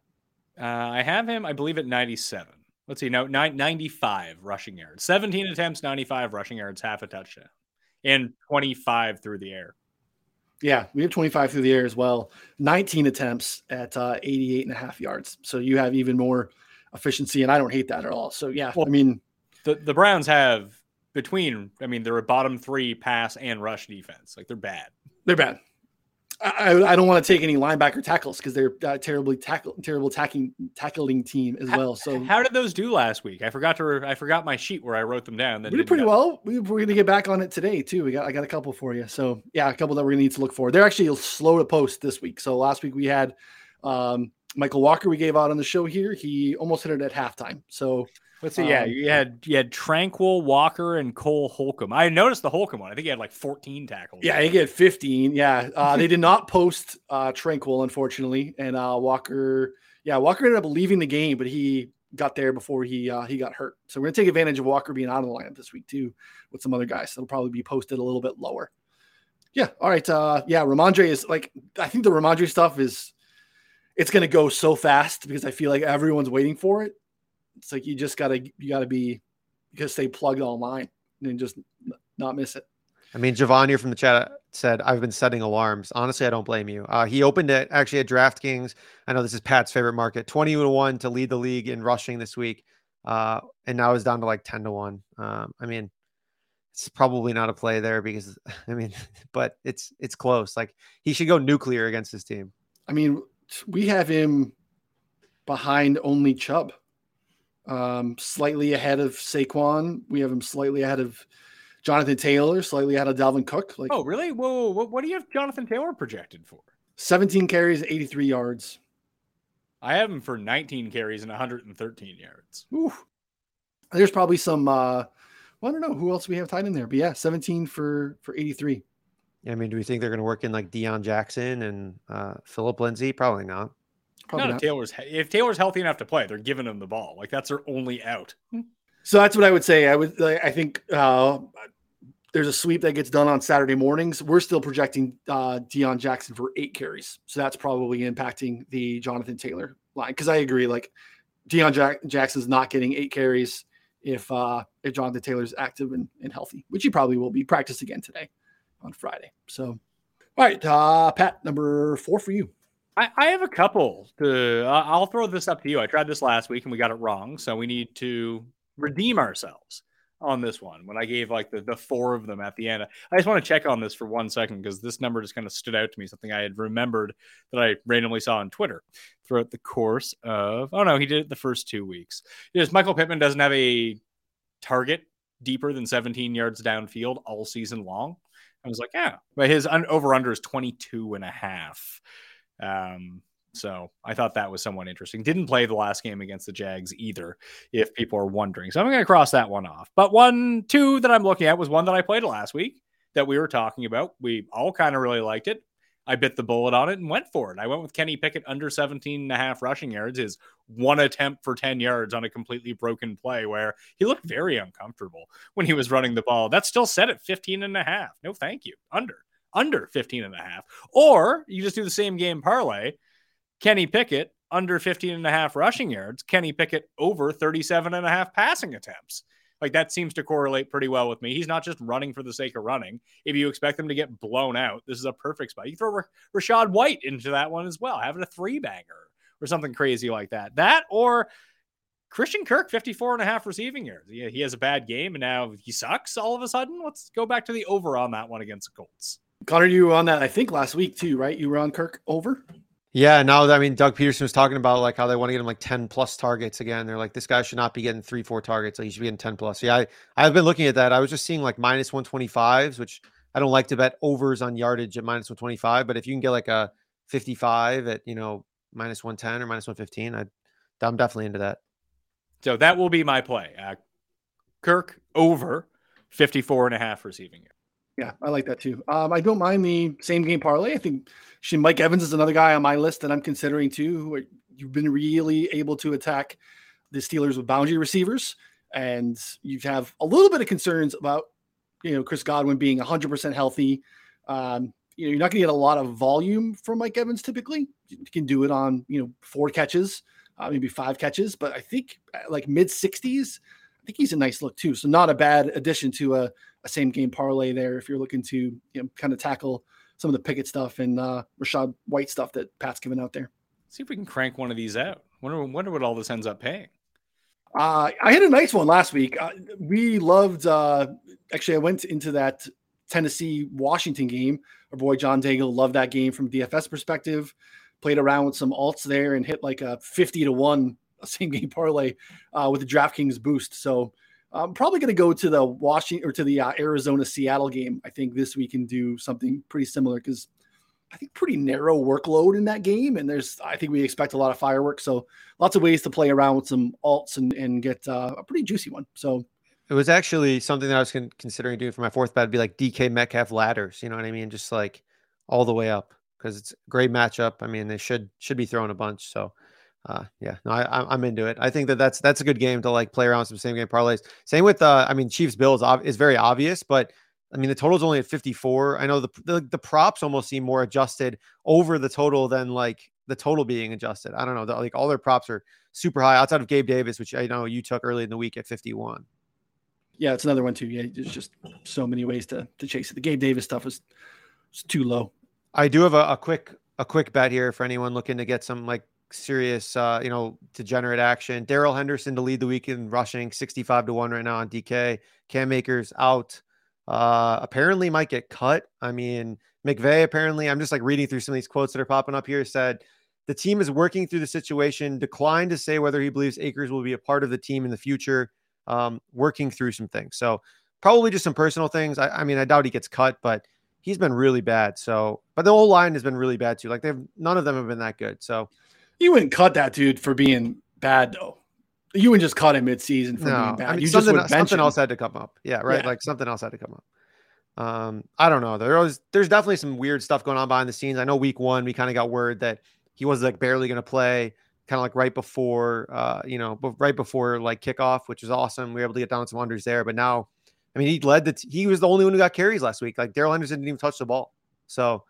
Uh, I have him, I believe, at 97. Let's see, no, 95 rushing yards, 17 attempts, 95 rushing yards, half a touchdown, and 25 through the air. Yeah, we have 25 through the air as well. 19 attempts at uh, 88 and a half yards. So you have even more efficiency, and I don't hate that at all. So yeah, well, I mean, the the Browns have between. I mean, they're a bottom three pass and rush defense. Like they're bad. They're bad. I, I don't want to take any linebacker tackles because they're uh, terribly tackle terrible tackling tackling team as how, well. So how did those do last week? I forgot to I forgot my sheet where I wrote them down. We did pretty well. We, are going to get back on it today too. We got I got a couple for you. So yeah, a couple that we're going to need to look for. They're actually slow to post this week. So last week we had um, Michael Walker. We gave out on the show here. He almost hit it at halftime. So Let's see. Yeah, um, you had you had Tranquill Walker and Cole Holcomb. I noticed the Holcomb one. I think he had like 14 tackles. Yeah, he had 15. Yeah, uh, they did not post uh, Tranquill, unfortunately, and uh, Walker. Yeah, Walker ended up leaving the game, but he got there before he uh, he got hurt. So we're gonna take advantage of Walker being out of the lineup this week too, with some other guys. That'll probably be posted a little bit lower. Yeah. All right. Uh, yeah, Rhamondre is like I think the Rhamondre stuff is it's gonna go so fast because I feel like everyone's waiting for it it's like you just gotta you gotta be you gotta stay plugged online and just not miss it. I mean, Javon here from the chat said I've been setting alarms. Honestly, I don't blame you. Uh, he opened it actually at DraftKings. I know this is Pat's favorite market, twenty to one to lead the league in rushing this week, uh, and now is down to like ten to one. Um, I mean, it's probably not a play there because [LAUGHS] I mean, [LAUGHS] but it's it's close. Like he should go nuclear against his team. I mean, we have him behind only Chubb, um, slightly ahead of Saquon. We have him slightly ahead of Jonathan Taylor, slightly ahead of Dalvin Cook. Like, oh, really? Whoa, whoa, what do you have Jonathan Taylor projected for? 17 carries, 83 yards. I have him for 19 carries and 113 yards. Ooh. There's probably some uh well, I don't know who else we have tied in there, but yeah, 17 for for 83. Yeah, I mean, do we think they're going to work in like Deon Jackson and uh, Phillip Lindsay? Probably not. Probably not, not. Taylor's if Taylor's healthy enough to play, they're giving him the ball. Like that's their only out. So that's what I would say. I would I think uh, there's a sweep that gets done on Saturday mornings. We're still projecting uh, Deon Jackson for eight carries, so that's probably impacting the Jonathan Taylor line. Because I agree, like Deon Jack- Jackson's not getting eight carries if uh, if Jonathan Taylor's active and, and healthy, which he probably will be. Practice again today on Friday. So, all right, uh, Pat, number four for you. I, I have a couple. To uh, I'll throw this up to you. I tried this last week and we got it wrong, so we need to redeem ourselves on this one when I gave like the, the four of them at the end. I just want to check on this for one second because this number just kind of stood out to me, something I had remembered that I randomly saw on Twitter throughout the course of, oh no, he did it the first two weeks. Yes, Michael Pittman doesn't have a target deeper than 17 yards downfield all season long. I was like, yeah, but his un- over under is 22 and a half. Um, so I thought that was somewhat interesting. Didn't play the last game against the Jags either, if people are wondering. So I'm going to cross that one off. But one, two that I'm looking at was one that I played last week that we were talking about. We all kind of really liked it. I bit the bullet on it and went for it. I went with Kenny Pickett under 17 and a half rushing yards, his one attempt for 10 yards on a completely broken play where he looked very uncomfortable when he was running the ball. That's still set at 15 and a half. No, thank you. Under, under 15 and a half. Or you just do the same game parlay Kenny Pickett under 15 and a half rushing yards, Kenny Pickett over 37 and a half passing attempts. Like that seems to correlate pretty well with me. He's not just running for the sake of running. If you expect them to get blown out, this is a perfect spot. You throw Rachaad White into that one as well, having a three banger or something crazy like that. That or Christian Kirk, 54 and a half receiving yards. He, he has a bad game and now he sucks all of a sudden. Let's go back to the over on that one against the Colts. Connor, you were on that, I think, last week too, right? You were on Kirk over? Yeah, now I mean Doug Pederson was talking about like how they want to get him like 10 plus targets again. They're like, this guy should not be getting three, four targets. Like he should be getting 10 plus. Yeah, I, I've been looking at that. I was just seeing like minus 125s, which I don't like to bet overs on yardage at minus 125. But if you can get like a 55 at, you know, minus 110 or minus 115, I, I'm definitely into that. So that will be my play. Uh, Kirk over 54 and a half receiving yards. Yeah, I like that too. Um, I don't mind the same game parlay. I think Mike Evans is another guy on my list that I'm considering too. Who you've been really able to attack the Steelers with boundary receivers, and you have a little bit of concerns about you know Chris Godwin being 100% healthy. Um, you know, you're not going to get a lot of volume from Mike Evans typically. You can do it on you know four catches, uh, maybe five catches, but I think uh, like mid 60s. I think he's a nice look too. So not a bad addition to a, a same game parlay there if you're looking to you know kind of tackle some of the Pickett stuff and uh, Rachaad White stuff that Pat's given out there. See if we can crank one of these out. Wonder, wonder what all this ends up paying. Uh, I had a nice one last week. Uh, we loved. Uh, actually, I went into that Tennessee Washington game. Our boy John Daigle loved that game from DFS perspective. Played around with some alts there and hit like a fifty to one [LAUGHS] same game parlay uh, with the DraftKings boost. So I'm probably going to go to the Washington or to the uh, Arizona Seattle game. I think this week and do something pretty similar because I think pretty narrow workload in that game, and there's I think we expect a lot of fireworks. So lots of ways to play around with some alts and and get uh, a pretty juicy one. So it was actually something that I was con- considering doing for my fourth bet. would Be like DK Metcalf ladders. You know what I mean? Just like all the way up because it's a great matchup. I mean, they should should be throwing a bunch. So uh, yeah, no, I, I'm into it. I think that that's that's a good game to like play around some same game parlays. Same with uh, I mean, Chiefs Bills is very obvious, but I mean the total's only at 54. I know the, the the props almost seem more adjusted over the total than like the total being adjusted. I don't know, the, like all their props are super high outside of Gabe Davis, which I know you took early in the week at 51. Yeah, it's another one too. Yeah, there's just so many ways to to chase it. The Gabe Davis stuff was It's too low. I do have a, a quick a quick bet here for anyone looking to get some like serious, uh, you know, degenerate action. Darrell Henderson to lead the weekend rushing 65 to 1 right now on DK. Cam Akers out. Uh, apparently might get cut. I mean, McVay apparently, I'm just like reading through some of these quotes that are popping up here, said the team is working through the situation, declined to say whether he believes Akers will be a part of the team in the future, um, working through some things. So probably just some personal things. I, I mean, I doubt he gets cut, but he's been really bad. So, but the whole line has been really bad too. Like they've none of them have been that good. So you wouldn't cut that dude for being bad though. You wouldn't just cut him mid-season for no, being bad. I mean, you something, just something else had to come up. Yeah, right. Yeah. Like something else had to come up. Um, I don't know. There was there's definitely some weird stuff going on behind the scenes. I know week one we kind of got word that he was like barely going to play, kind of like right before, uh, you know, right before like kickoff, which was awesome. We were able to get down some unders there, but now I mean, he led the. T- he was the only one who got carries last week. Like Darrell Henderson didn't even touch the ball. So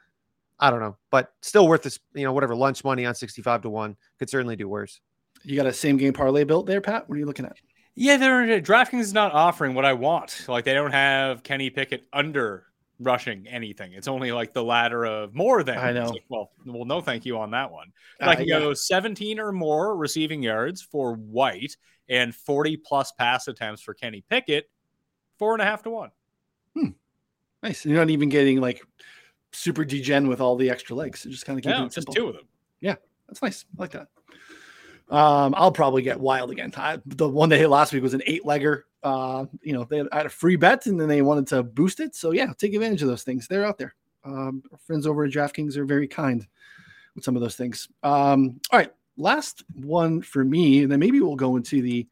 I don't know, but still worth this. You know, whatever lunch money on sixty-five to one could certainly do worse. You got a same game parlay built there, Pat. What are you looking at? Yeah, they're DraftKings is not offering what I want. Like they don't have Kenny Pickett under rushing anything. It's only like the ladder of more than. I know. Like, well, well, no, thank you on that one. Uh, I can yeah. go 17 or more receiving yards for White and 40 plus pass attempts for Kenny Pickett four and a half to one. Hmm. Nice. You're not even getting like super degen with all the extra legs. just kind of keeping yeah, it simple. just two of them. Yeah, that's nice. I like that. Um, I'll probably get wild again. I, the one they hit last week was an eight legger. Uh, you know, they had, had, a free bet and then they wanted to boost it. So yeah, take advantage of those things. They're out there. Um, our friends over at DraftKings are very kind with some of those things. Um, all right, last one for me, and then maybe we'll go into the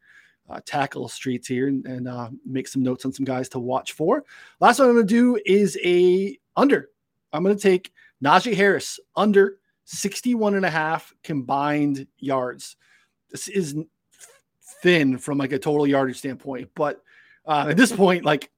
uh, tackle streets here and, and uh, make some notes on some guys to watch for. Last one I'm going to do is a under. I'm going to take Najee Harris under 61 and a half combined yards. This is thin from like a total yardage standpoint, but uh, at this point, like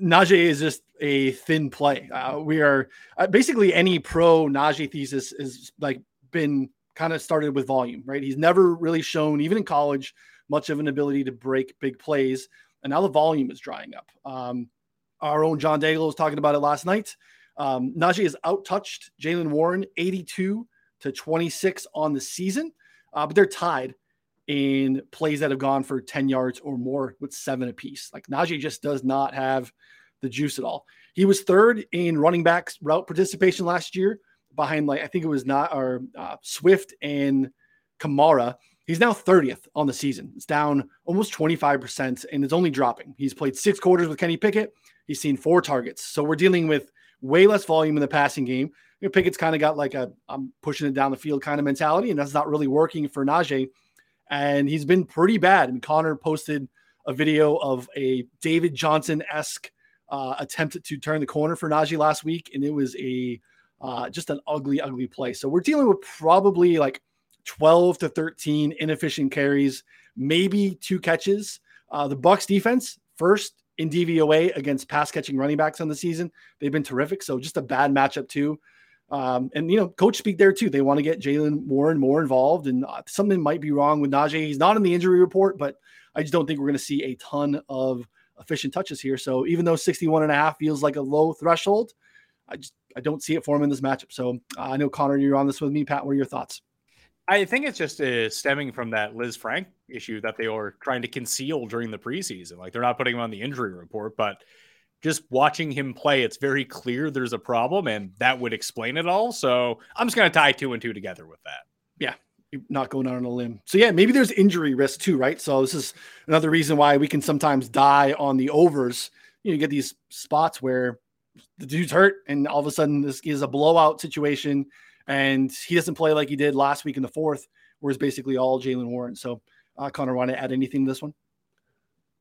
Najee is just a thin play. Uh, we are uh, basically any pro Najee thesis has like been kind of started with volume, right? He's never really shown, even in college, much of an ability to break big plays. And now the volume is drying up. Um, our own John Daigle was talking about it last night. Um, Najee has outtouched Jaylen Warren 82 to 26 on the season, uh, but they're tied in plays that have gone for 10 yards or more with seven apiece. Like Najee just does not have the juice at all. He was third in running backs route participation last year behind like I think it was not our uh, Swift and Kamara. He's now 30th on the season. It's down almost 25% and it's only dropping. He's played six quarters with Kenny Pickett. He's seen four targets. So we're dealing with way less volume in the passing game. You know, Pickett's kind of got like a I'm pushing it down the field kind of mentality, and that's not really working for Najee. And he's been pretty bad. And Connor posted a video of a David Johnson esque uh, attempt to turn the corner for Najee last week, and it was a uh, just an ugly, ugly play. So we're dealing with probably like 12 to 13 inefficient carries, maybe two catches. Uh, the Bucs defense first in DVOA against pass catching running backs on the season. They've been terrific. So just a bad matchup too. Um, and you know, coach speak there too. They want to get Jalen and more involved, and uh, something might be wrong with Najee. He's not in the injury report, but I just don't think we're going to see a ton of efficient touches here. So even though 61 and a half feels like a low threshold, I just I don't see it for him in this matchup. So uh, I know Connor, you're on this with me. Pat, what are your thoughts? I think it's just uh, stemming from that Lisfranc issue that they were trying to conceal during the preseason. Like they're not putting him on the injury report, but just watching him play, it's very clear there's a problem, and that would explain it all. So I'm just going to tie two and two together with that. Yeah, not going out on a limb. So yeah, maybe there's injury risk too, right? So this is another reason why we can sometimes die on the overs. You, know, you get these spots where the dude's hurt, and all of a sudden this is a blowout situation and he doesn't play like he did last week in the fourth, where it's basically all Jaylen Warren. So, uh, Connor, want to add anything to this one?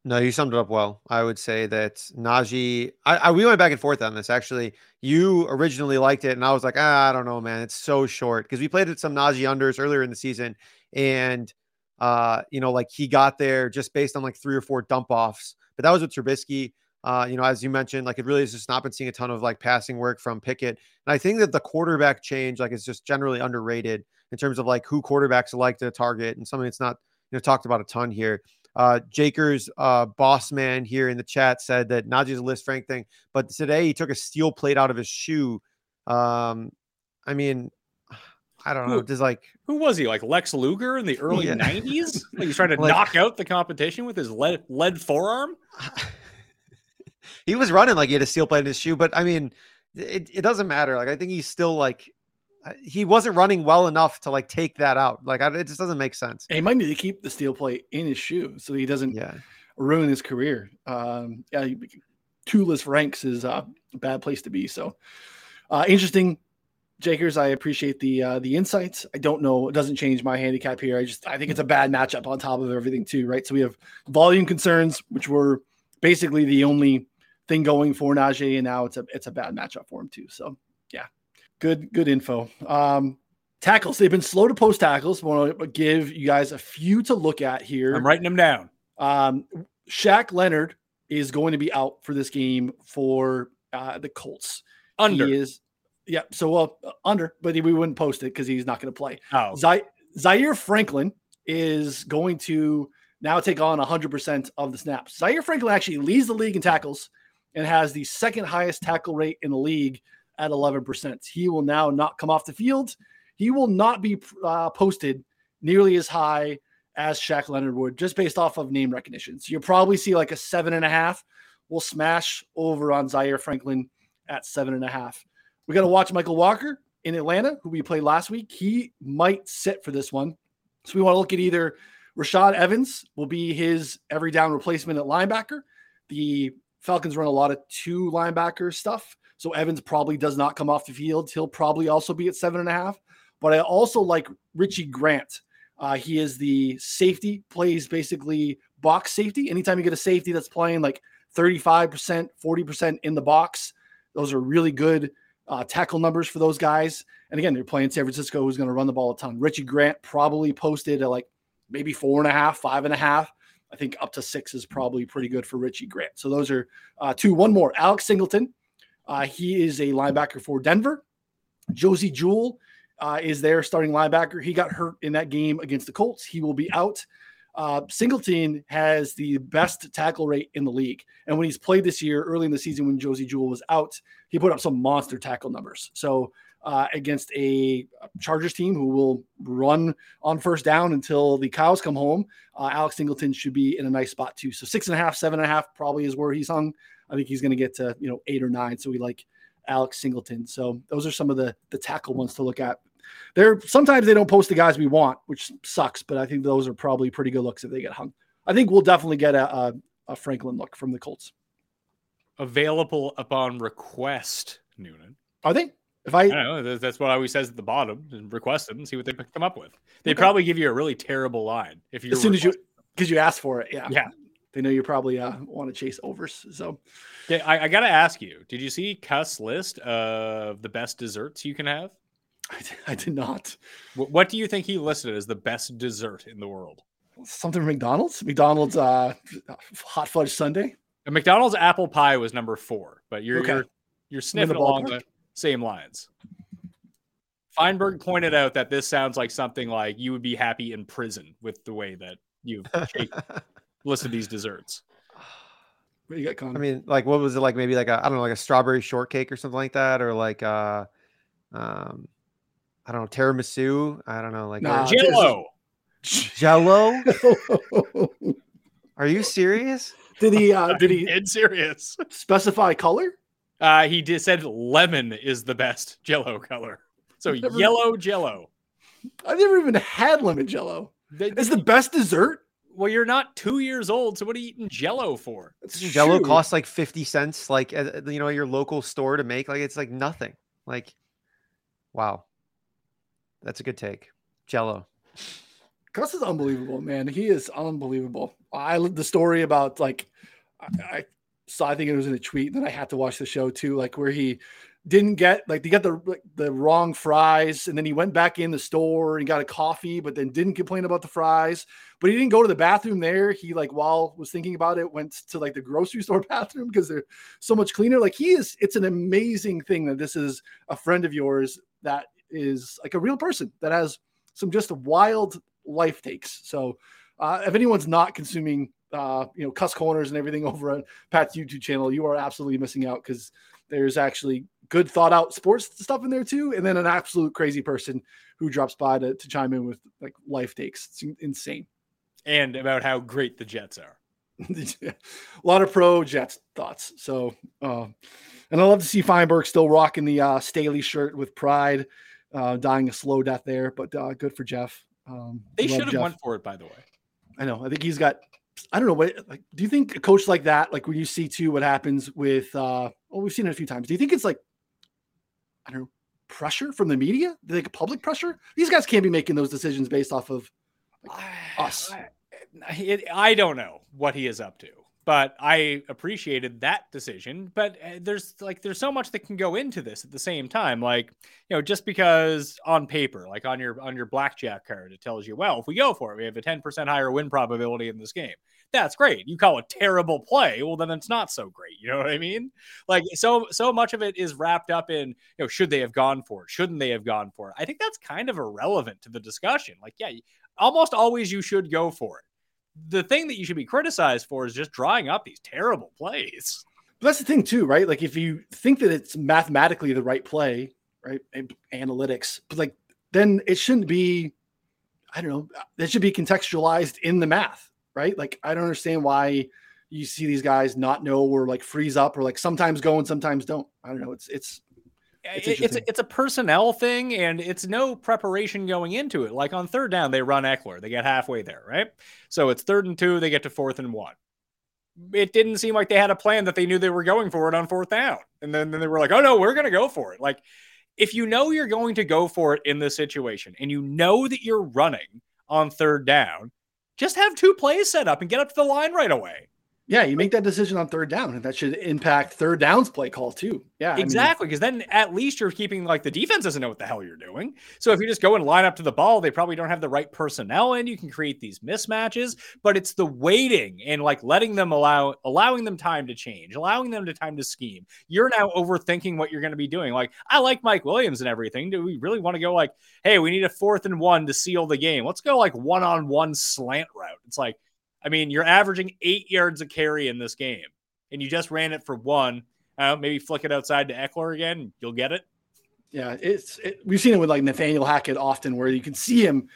No, you summed it up well. I would say that Najee. I, I, we went back and forth on this. Actually, you originally liked it, and I was like, ah, I don't know, man. It's so short because we played at some Najee unders earlier in the season, and uh, you know, like he got there just based on like three or four dump offs. But that was with Trubisky. Uh, you know, as you mentioned, like it really has just not been seeing a ton of like passing work from Pickett. And I think that the quarterback change, like, is just generally underrated in terms of like who quarterbacks like to target and something that's not, you know, talked about a ton here. Uh, Jakers, uh, boss man here in the chat said that Najee's a Frank thing, but today he took a steel plate out of his shoe. Um, I mean, I don't know. Who- Just like Who was he? Like Lex Luger in the [LAUGHS] early Yeah. 90s? Like he's trying to [LAUGHS] Like- knock out the competition with his lead, lead forearm? [LAUGHS] he was running like he had a steel plate in his shoe, but I mean, it, it doesn't matter. Like I think he's still like uh, he wasn't running well enough to like take that out. Like I, it just doesn't make sense. And He might need to keep the steel plate in his shoe so he doesn't Yeah. ruin his career. Um, yeah, two-less ranks is uh, a bad place to be. So uh, interesting, Jakers. I appreciate the uh, the insights. I don't know. It doesn't change my handicap here. I just I think it's a bad matchup on top of everything too, right? So we have volume concerns, which were basically the only thing going for Najee, and now it's a it's a bad matchup for him too. So yeah, good good info. Um, tackles. They've been slow to post tackles. Want to give you guys a few to look at here. I'm writing them down. Um, Shaq Leonard is going to be out for this game for uh, the Colts. Under. He is, yeah. So well, uh, under, but we wouldn't post it because he's not going to play. Oh, Zy- Zaire Franklin is going to now take on 100% of the snaps. Zaire Franklin actually leads the league in tackles and has the second highest tackle rate in the league at 11%. He will now not come off the field. He will not be uh, posted nearly as high as Shaq Leonard would, just based off of name recognition. So you'll probably see like a seven and a half. We'll smash over on Zaire Franklin at seven and a half. We got to watch Mykal Walker in Atlanta, who we played last week. He might sit for this one. So we want to look at either Rashaan Evans will be his every down replacement at linebacker. The Falcons run a lot of two linebacker stuff. So Evans probably does not come off the field. He'll probably also be at seven and a half. But I also like Richie Grant. Uh, he is the safety, plays basically box safety. Anytime you get a safety that's playing like 35%, 40% in the box, those are really good uh, tackle numbers for those guys. And again, they're playing San Francisco, who's going to run the ball a ton. Richie Grant probably posted at like maybe four and a half, five and a half. I think up to six is probably pretty good for Richie Grant. So those are uh, two. One more, Alex Singleton. Uh, he is a linebacker for Denver. Josey Jewell uh, is their starting linebacker. He got hurt in that game against the Colts. He will be out. Uh, Singleton has the best tackle rate in the league. And when he's played this year, early in the season when Josey Jewell was out, he put up some monster tackle numbers. So uh, against a Chargers team who will run on first down until the cows come home, uh, Alex Singleton should be in a nice spot too. So six and a half, seven and a half probably is where he's hung. I think he's going to get to you know eight or nine. So we like Alex Singleton. So those are some of the the tackle ones to look at. There sometimes they don't post the guys we want, which sucks, but I think those are probably pretty good looks if they get hung. I think we'll definitely get a, a, a Franklin look from the Colts. available upon request, Noonan. Are they? If I I know. That's what I always says at the bottom. Just request them and see what they come up with. They Okay. probably give you a really terrible line if you as soon as you because you asked for it, yeah, Yeah. they know you probably uh, want to chase overs. So Okay, I, I gotta ask you. Did you see Cuss list of the best desserts you can have? I did, I did not. Wh- What do you think he listed as the best dessert in the world? Something from McDonald's. McDonald's uh, hot fudge sundae. McDonald's apple pie was number four, but you're Okay. you're, you're sniffing the along the same lines. Feinberg pointed out that this sounds like something like you would be happy in prison with the way that you've [LAUGHS] listed these desserts. What you got, Con? I mean, like, what was it like? Maybe like a, I don't know, like a strawberry shortcake or something like that, or like, uh, um, I don't know, tiramisu. I don't know, like Nah. or- Jello. Jello. [LAUGHS] Are you serious? did he? Uh, did he [LAUGHS] Dead serious. specify color? Uh, he did said lemon is the best Jello color. So Never- yellow Jello. I've never even had lemon jello. They- It's the best dessert. well, you're not two years old, so what are you eating Jello for? It's Jello true. costs like 50 cents, like, you know, your local store to make. Like, it's like nothing. Like, wow. That's a good take. Jello. Gus is unbelievable, man. He is unbelievable. I love the story about like I, I saw. I think it was in a tweet. Then I had to watch the show too, like where he didn't get like he got the the wrong fries, and then he went back in the store and got a coffee, but then didn't complain about the fries. But he didn't go to the bathroom there. He like while was thinking about it, went to like the grocery [LAUGHS] store bathroom because they're so much cleaner. Like he is. It's an amazing thing that this is a friend of yours that is like a real person that has some just wild life takes. So uh, if anyone's not consuming, uh, you know, cuss corners and everything [LAUGHS] over on Pat's YouTube channel, you are absolutely missing out because there's actually good thought out sports stuff in there too, and then an absolute crazy person who drops by to, to chime in with like life takes. It's insane. And about how great the Jets are. [LAUGHS] a lot of pro Jets thoughts. So, uh, and I love to see Feinberg still rocking the uh, Staley shirt with pride, uh, dying a slow death there. But uh, good for Jeff. Um, they should have went for it, by the way. I know. I think he's got. I don't know what. Like, do you think a coach like that, like when you see too what happens with? uh Well, we've seen it a few times. Do you think it's like, I don't know, pressure from the media? Like public pressure? These guys can't be making those decisions based off of like, us. I, it, I don't know what he is up to, but I appreciated that decision. But uh, there's like there's so much that can go into this at the same time. Like you know, just because on paper, like on your on your blackjack card, it tells you, well, if we go for it, we have a 10% higher win probability in this game. That's great. You call a terrible play, well, then it's not so great. You know what I mean? Like so so much of it is wrapped up in, you know, should they have gone for it? Shouldn't they have gone for it? I think that's kind of irrelevant to the discussion. Like, yeah, almost always you should go for it the thing that you should be criticized for is just drawing up these terrible plays. But that's the thing too, right? Like if you think that it's mathematically the right play, right? And analytics, but like then it shouldn't be, I don't know, it should be contextualized in the math, right? Like I don't understand why you see these guys not know or like freeze up or like sometimes go and sometimes don't. I don't know. It's it's it's it's a, it's a personnel thing, and it's no preparation going into it. Like on third down, they run Ekeler. they get halfway there, right? So it's third and two, they get to fourth and one. It didn't seem like they had a plan that they knew they were going for it on fourth down, and then, then they were like, "Oh no, we're going to go for it." Like if you know you're going to go for it in this situation, and you know that you're running on third down, just have two plays set up and get up to the line right away. Yeah, you make that decision on third down, and that should impact third downs play call too. Yeah, exactly. Because then at least you're keeping like the defense doesn't know what the hell you're doing. So if you just go and line up to the ball, they probably don't have the right personnel, and you can create these mismatches. But it's the waiting and like letting them allow allowing them time to change, allowing them to time to scheme. You're now overthinking what you're going to be doing. Like I like Mike Williams and everything. Do we really want to go like, hey, we need a fourth and one to seal the game? Let's go like one on one slant route. It's like I mean, you're averaging eight yards a carry in this game, and you just ran it for one. Uh, maybe flick it outside to Ekeler again. You'll get it. Yeah, it's it, we've seen it with like Nathaniel Hackett often, where you can see him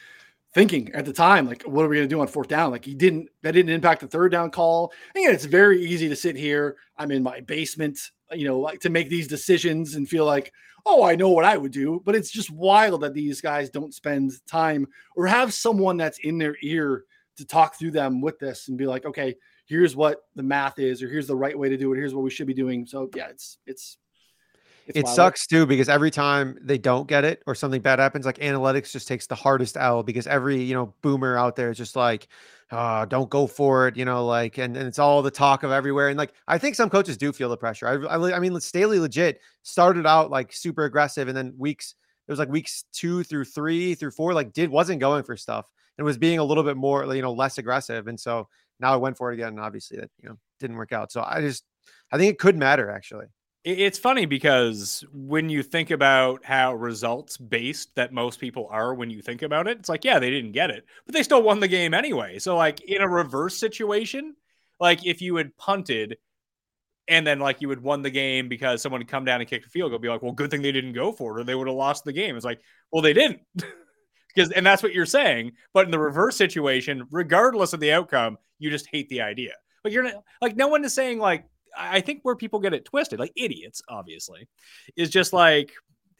thinking at the time, like, what are we going to do on fourth down? Like, he didn't that didn't impact the third down call. Again, it's very easy to sit here. I'm in my basement, you know, like to make these decisions and feel like, oh, I know what I would do. But it's just wild that these guys don't spend time or have someone that's in their ear to talk through them with this and be like, okay, here's what the math is, or here's the right way to do it. Here's what we should be doing. So yeah, it's it's it's it sucks too because every time they don't get it or something bad happens, like analytics just takes the hardest L because every you know boomer out there is just like, oh, don't go for it, you know, like, and, and it's all the talk of everywhere. And like, I think some coaches do feel the pressure. I, I, I mean, Staley legit started out like super aggressive, and then weeks it was like weeks two through three through four, like did wasn't going for stuff and was being a little bit more, you know, less aggressive. And so now I went for it again. And obviously that, you know, didn't work out. So I just, I think it could matter actually. It's funny because when you think about how results based that most people are when you think about it, it's like, yeah, they didn't get it, but they still won the game anyway. So, like, in a reverse situation, like if you had punted and then like you had won the game because someone had come down and kicked a field goal, be like, well, good thing they didn't go for it or they would have lost the game. It's like, well, they didn't. [LAUGHS] because and that's what you're saying. But in the reverse situation, regardless of the outcome, you just hate the idea. Like you're not, like no one is saying like I think where people get it twisted, like idiots, obviously, is just like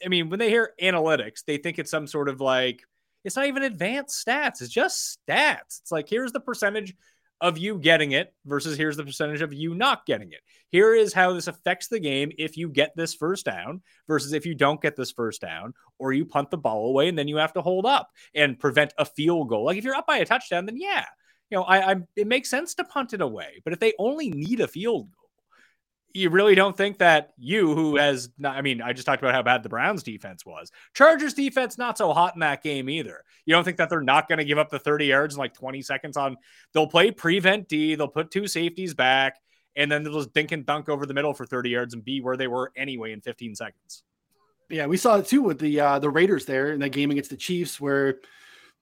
I mean when they hear analytics, they think it's some sort of like it's not even advanced stats. It's just stats. It's like here's the percentage of you getting it versus here's the percentage of you not getting it. Here is how this affects the game if you get this first down versus if you don't get this first down or you punt the ball away and then you have to hold up and prevent a field goal. Like if you're up by a touchdown, then yeah, you know, I, I it makes sense to punt it away. But if they only need a field goal, you really don't think that you, who has not, I mean, I just talked about how bad the Browns defense was. Chargers defense, not so hot in that game either. You don't think that they're not going to give up the 30 yards in like 20 seconds on, they'll play prevent D, they'll put two safeties back, and then they'll just dink and dunk over the middle for 30 yards and be where they were anyway in 15 seconds. Yeah, we saw it too with the uh, the Raiders there in that game against the Chiefs, where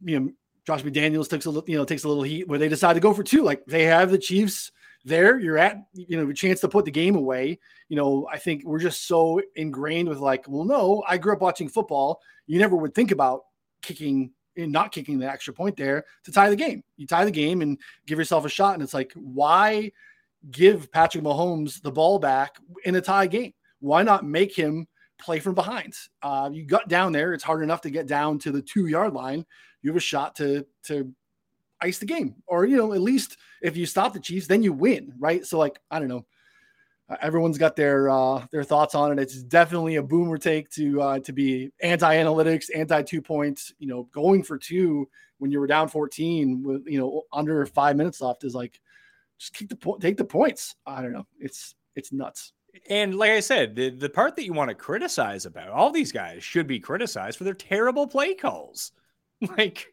you know Josh McDaniels takes a little, you know, takes a little heat where they decide to go for two. Like they have the Chiefs there. You're at, you know, a chance to put the game away. You know, I think we're just so ingrained with like, well, no, I grew up watching football. You never would think about kicking and not kicking the extra point there to tie the game. You tie the game and give yourself a shot. And it's like, why give Patrick Mahomes the ball back in a tie game? Why not make him play from behind? Uh, you got down there. It's hard enough to get down to the two yard line. You have a shot to to ice the game, or you know, at least if you stop the Chiefs, then you win, right? So like, I don't know. Uh, everyone's got their uh, their thoughts on it. It's definitely a boomer take to uh, to be anti analytics, anti two points. You know, going for two when you were down 14 with you know under five minutes left is like just keep the point, take the points. I don't know. It's it's nuts. And like I said, the, the part that you want to criticize about all these guys should be criticized for their terrible play calls. [LAUGHS] Like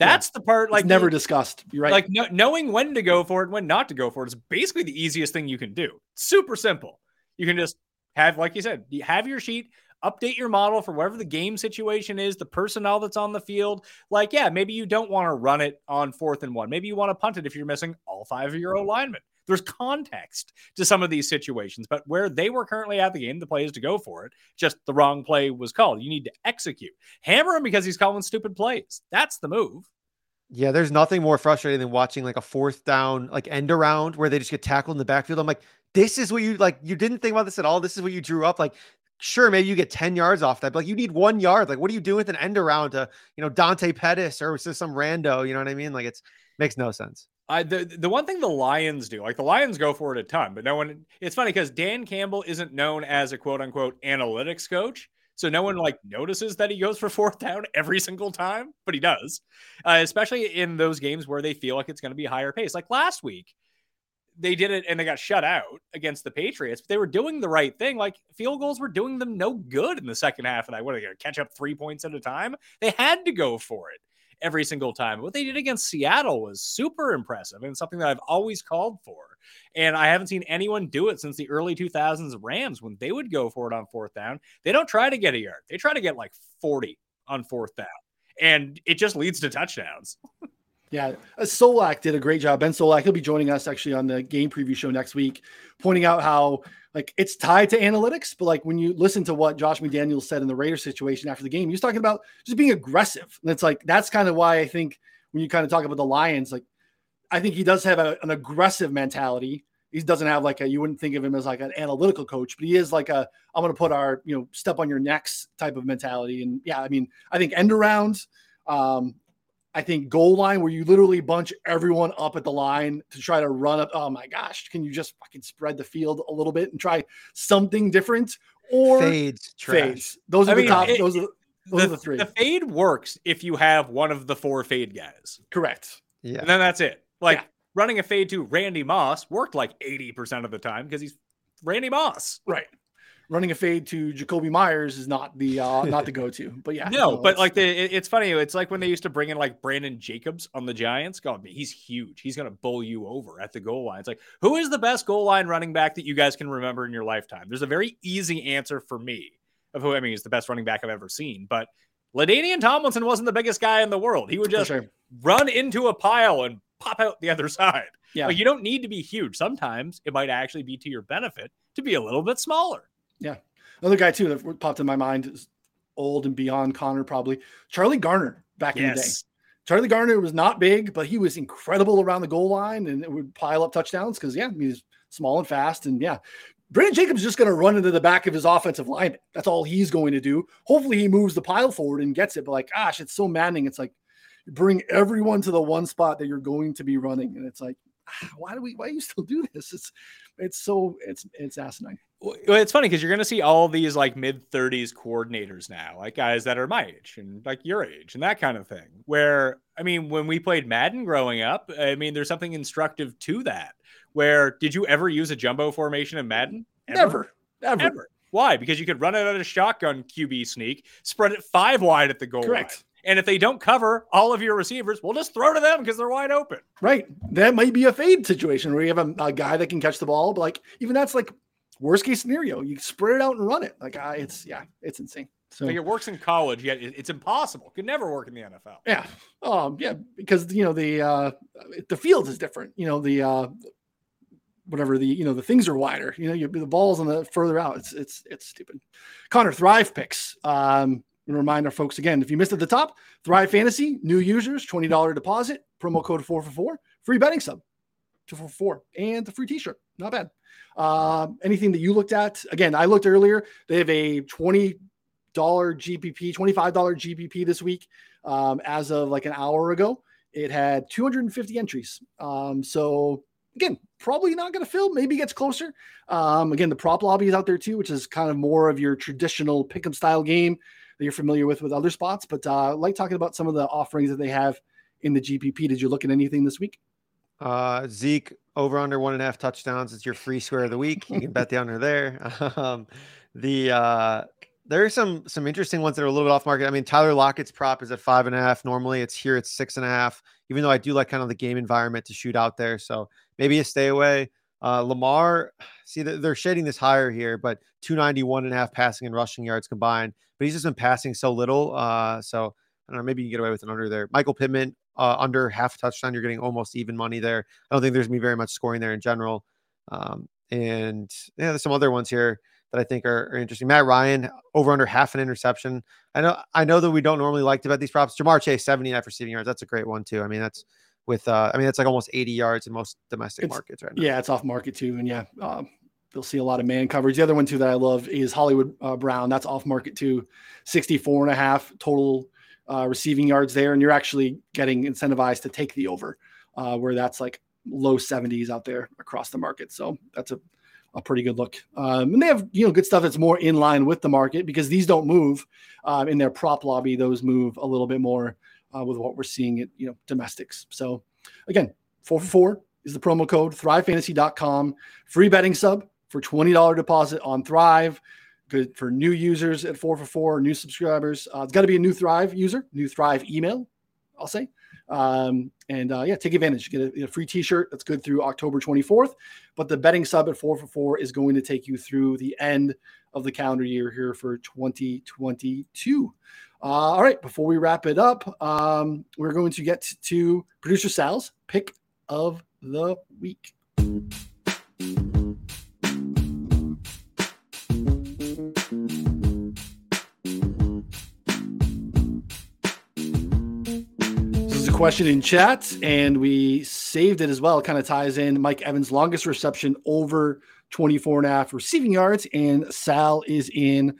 that's yeah. the part like it's never discussed. You're right. Like no, knowing when to go for it, when not to go for it is basically the easiest thing you can do. Super simple. You can just have, like you said, you have your sheet, update your model for whatever the game situation is, the personnel that's on the field. Like, yeah, maybe you don't want to run it on fourth and one. Maybe you want to punt it if you're missing all five of your alignment. There's context to some of these situations, but where they were currently at the game, the play is to go for it. Just the wrong play was called. You need to execute. Hammer him because he's calling stupid plays. That's the move. Yeah, there's nothing more frustrating than watching like a fourth down, like end around where they just get tackled in the backfield. I'm like, this is what you like. You didn't think about this at all. This is what you drew up. Like, sure, maybe you get 10 yards off that, but like you need one yard. Like, what do you do with an end around to, you know, Dante Pettis or some rando? You know what I mean? Like, it's makes no sense. I, the the one thing the Lions do, like the Lions go for it a ton, but no one. It's funny because Dan Campbell isn't known as a quote unquote analytics coach, so no one like notices that he goes for fourth down every single time, but he does, uh, especially in those games where they feel like it's going to be higher pace. Like last week, they did it and they got shut out against the Patriots, but they were doing the right thing. Like field goals were doing them no good in the second half And that. What are they going to catch up three points at a time? They had to go for it every single time. What they did against Seattle was super impressive and something that I've always called for. And I haven't seen anyone do it since the early 2000s Rams when they would go for it on fourth down. They don't try to get a yard, they try to get like 40 on fourth down. And it just leads to touchdowns. [LAUGHS] Yeah, uh, Solak did a great job. Ben Solak, he'll be joining us actually on the game preview show next week, pointing out how like it's tied to analytics, but like when you listen to what Josh McDaniels said in the Raiders situation after the game, he was talking about just being aggressive. And it's like that's kind of why I think when you kind of talk about the Lions, like I think he does have a, an aggressive mentality. He doesn't have like a you wouldn't think of him as like an analytical coach, but he is like a I'm to put our you know step on your necks type of mentality. And yeah, I mean I think end around, um, I think goal line where you literally bunch everyone up at the line to try to run up. Oh my gosh, can you just fucking spread the field a little bit and try something different? Or fades, fades. Those are I the mean, top. It, those are those the, are the three. The fade works if you have one of the four fade guys. Correct. Yeah. And then that's it. Like yeah. running a fade to Randy Moss worked like 80% of the time because he's Randy Moss. Right running a fade to Jakobi Meyers is not the uh, not the [LAUGHS] go to. But yeah, no, but like the it, it's funny. It's like when they used to bring in like Brandon Jacobs on the Giants. God, he's huge. He's gonna bowl you over at the goal line. It's like who is the best goal line running back that you guys can remember in your lifetime? There's a very easy answer for me of who I mean is the best running back I've ever seen, but. LaDainian Tomlinson wasn't the biggest guy in the world. He would just sure. run into a pile and pop out the other [LAUGHS] side. Yeah. Like you don't need to be huge. Sometimes it might actually be to your benefit to be a little bit smaller. Yeah. Another guy too that popped in my mind is old and beyond Connor probably Charlie Garner back yes. in the day. Charlie Garner was not big, but he was incredible around the goal line and it would pile up touchdowns because yeah, he's small and fast and yeah. Brandon Jacobs is just going to run into the back of his offensive line. That's all he's going to do. Hopefully, he moves the pile forward and gets it. But like, gosh, it's so maddening. It's like bring everyone to the one spot that you're going to be running, and it's like, Ah, why do we? Why do you still do this? It's it's so it's it's asinine. Well, it's funny because you're going to see all these like mid 30s coordinators now, like guys that are my age and like your age and that kind of thing. Where, I mean, when we played Madden growing up, I mean, there's something instructive to that. Where did you ever use a jumbo formation in Madden? Ever. Never. Ever. Why? Because you could run it at a shotgun QB sneak, spread it five wide at the goal Correct. And if they don't cover all of your receivers, we'll just throw to them because they're wide open. Right. That might be a fade situation where you have a, a guy that can catch the ball, but like even that's like worst case scenario, you spread it out and run it. Like, uh, it's yeah, it's insane. So like it works in college, yet it's impossible. It could never work in the NFL. yeah, um, yeah, because you know the uh, the field is different. You know the uh, whatever the you know the things are wider. You know you, the balls on the further out. It's it's it's stupid. Connor Thrive picks. Um, and remind our folks again if you missed at the top, Thrive Fantasy new users twenty dollar deposit promo code 444, free betting sub for four and the free T-shirt. Not bad. Um, anything that you looked at? Again, I looked earlier. They have a twenty dollar GPP, twenty five dollar GPP this week. Um, as of like an hour ago, it had two hundred and fifty entries. Um, so again, probably not going to fill. Maybe gets closer. Um, again, the prop lobby is out there too, which is kind of more of your traditional pick'em style game that you're familiar with with other spots. But uh, like talking about some of the offerings that they have in the GPP. Did you look at anything this week? Uh, Zeke over under one and a half touchdowns. It's your free square of the week. You can bet the under there. [LAUGHS] Um, the uh, there are some some interesting ones that are a little bit off market. I mean, Tyler Lockett's prop is at five and a half. Normally, it's here at six and a half. Even though I do like kind of the game environment to shoot out there, so maybe a stay away. Uh, Lamar, see they're shading this higher here, but 291 and a half passing and rushing yards combined. But he's just been passing so little. Uh, so I don't know. Maybe you can get away with an under there. Michael Pittman uh, under half touchdown. You're getting almost even money there. I don't think there's gonna be very much scoring there in general. Um, and yeah, there's some other ones here that I think are, are, interesting. Matt Ryan over under half an interception. I know I know that we don't normally like to bet these props. Ja'Marr Chase 70 half receiving yards. That's a great one too. I mean that's with uh, I mean that's like almost 80 yards in most domestic It's- markets right now. Yeah, it's off market too, and yeah, um, they'll see a lot of man coverage. The other one too that I love is Hollywood uh, Brown. That's off market too, 64 and a half total uh, receiving yards there, and you're actually getting incentivized to take the over, uh, where that's like low 70s out there across the market. So that's a a pretty good look. Um, and they have you know good stuff that's more in line with the market because these don't move um, in their prop lobby. Those move a little bit more uh, with what we're seeing at you know domestics. So again, four for four is the promo code thrivefantasy.com free betting sub for $20 deposit on thrive. Good for new users at four for four new subscribers. Uh, it's got to be a new thrive user new thrive email i'll say. Um, and uh, yeah take advantage. Get a, get a free t-shirt that's good through october 24th but the betting sub at four for four is going to take you through the end of the calendar year here for 2022 uh, all right before we wrap it up um, we're going to get to producer sal's pick of the week. This is a question in chat, and we saved it as well. It kind of ties in Mike Evans' longest reception over 24 and a half receiving yards, and Sal is in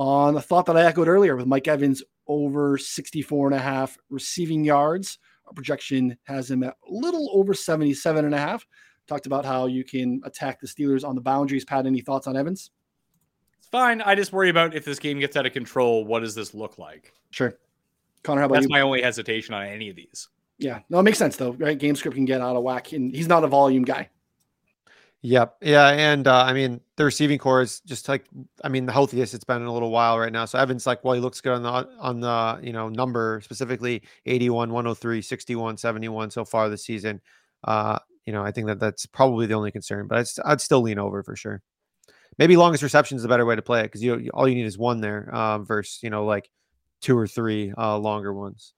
on a thought that I echoed earlier with Mike Evans over 64 and a half receiving yards. Our projection has him at a little over 77 and a half. Talked about how you can attack the Steelers on the boundaries. Pat, any thoughts on Evans? It's fine. I just worry about if this game gets out of control, what does this look like? Sure. Connor, how about That's you? my only hesitation on any of these. yeah, no, it makes sense though, right? Game script can get out of whack, and he's not a volume guy. Yep. Yeah. And uh, I mean, the receiving corps is just like, I mean, the healthiest it's been in a little while right now. So Evans, like, well, he looks good on the, on the, you know, number specifically 81, 103, 61, 71 so far this season. Uh, you know, I think that that's probably the only concern, but I'd, I'd still lean over for sure. Maybe longest reception is a better way to play it because you, all you need is one there uh, versus, you know, like two or three uh, longer ones.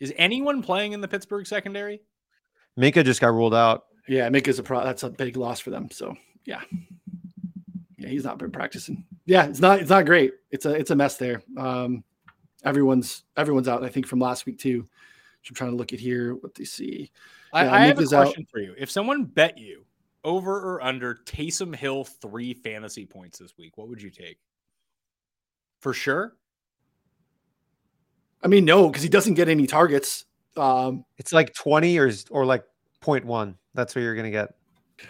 Is anyone playing in the Pittsburgh secondary? Minkah just got ruled out. Yeah, Mick is a pro. That's a big loss for them. So yeah, yeah, he's not been practicing. Yeah, it's not. It's not great. It's a. It's a mess there. Um, everyone's everyone's out. I think from last week too. So I'm trying to look at here what they see. I, Yeah, I Nick have a is out. question for you. If someone bet you over or under Taysom Hill three fantasy points this week, what would you take? For sure. I mean, no, because he doesn't get any targets. Um, It's like 20 or, or like 0.1. That's what you're going to get.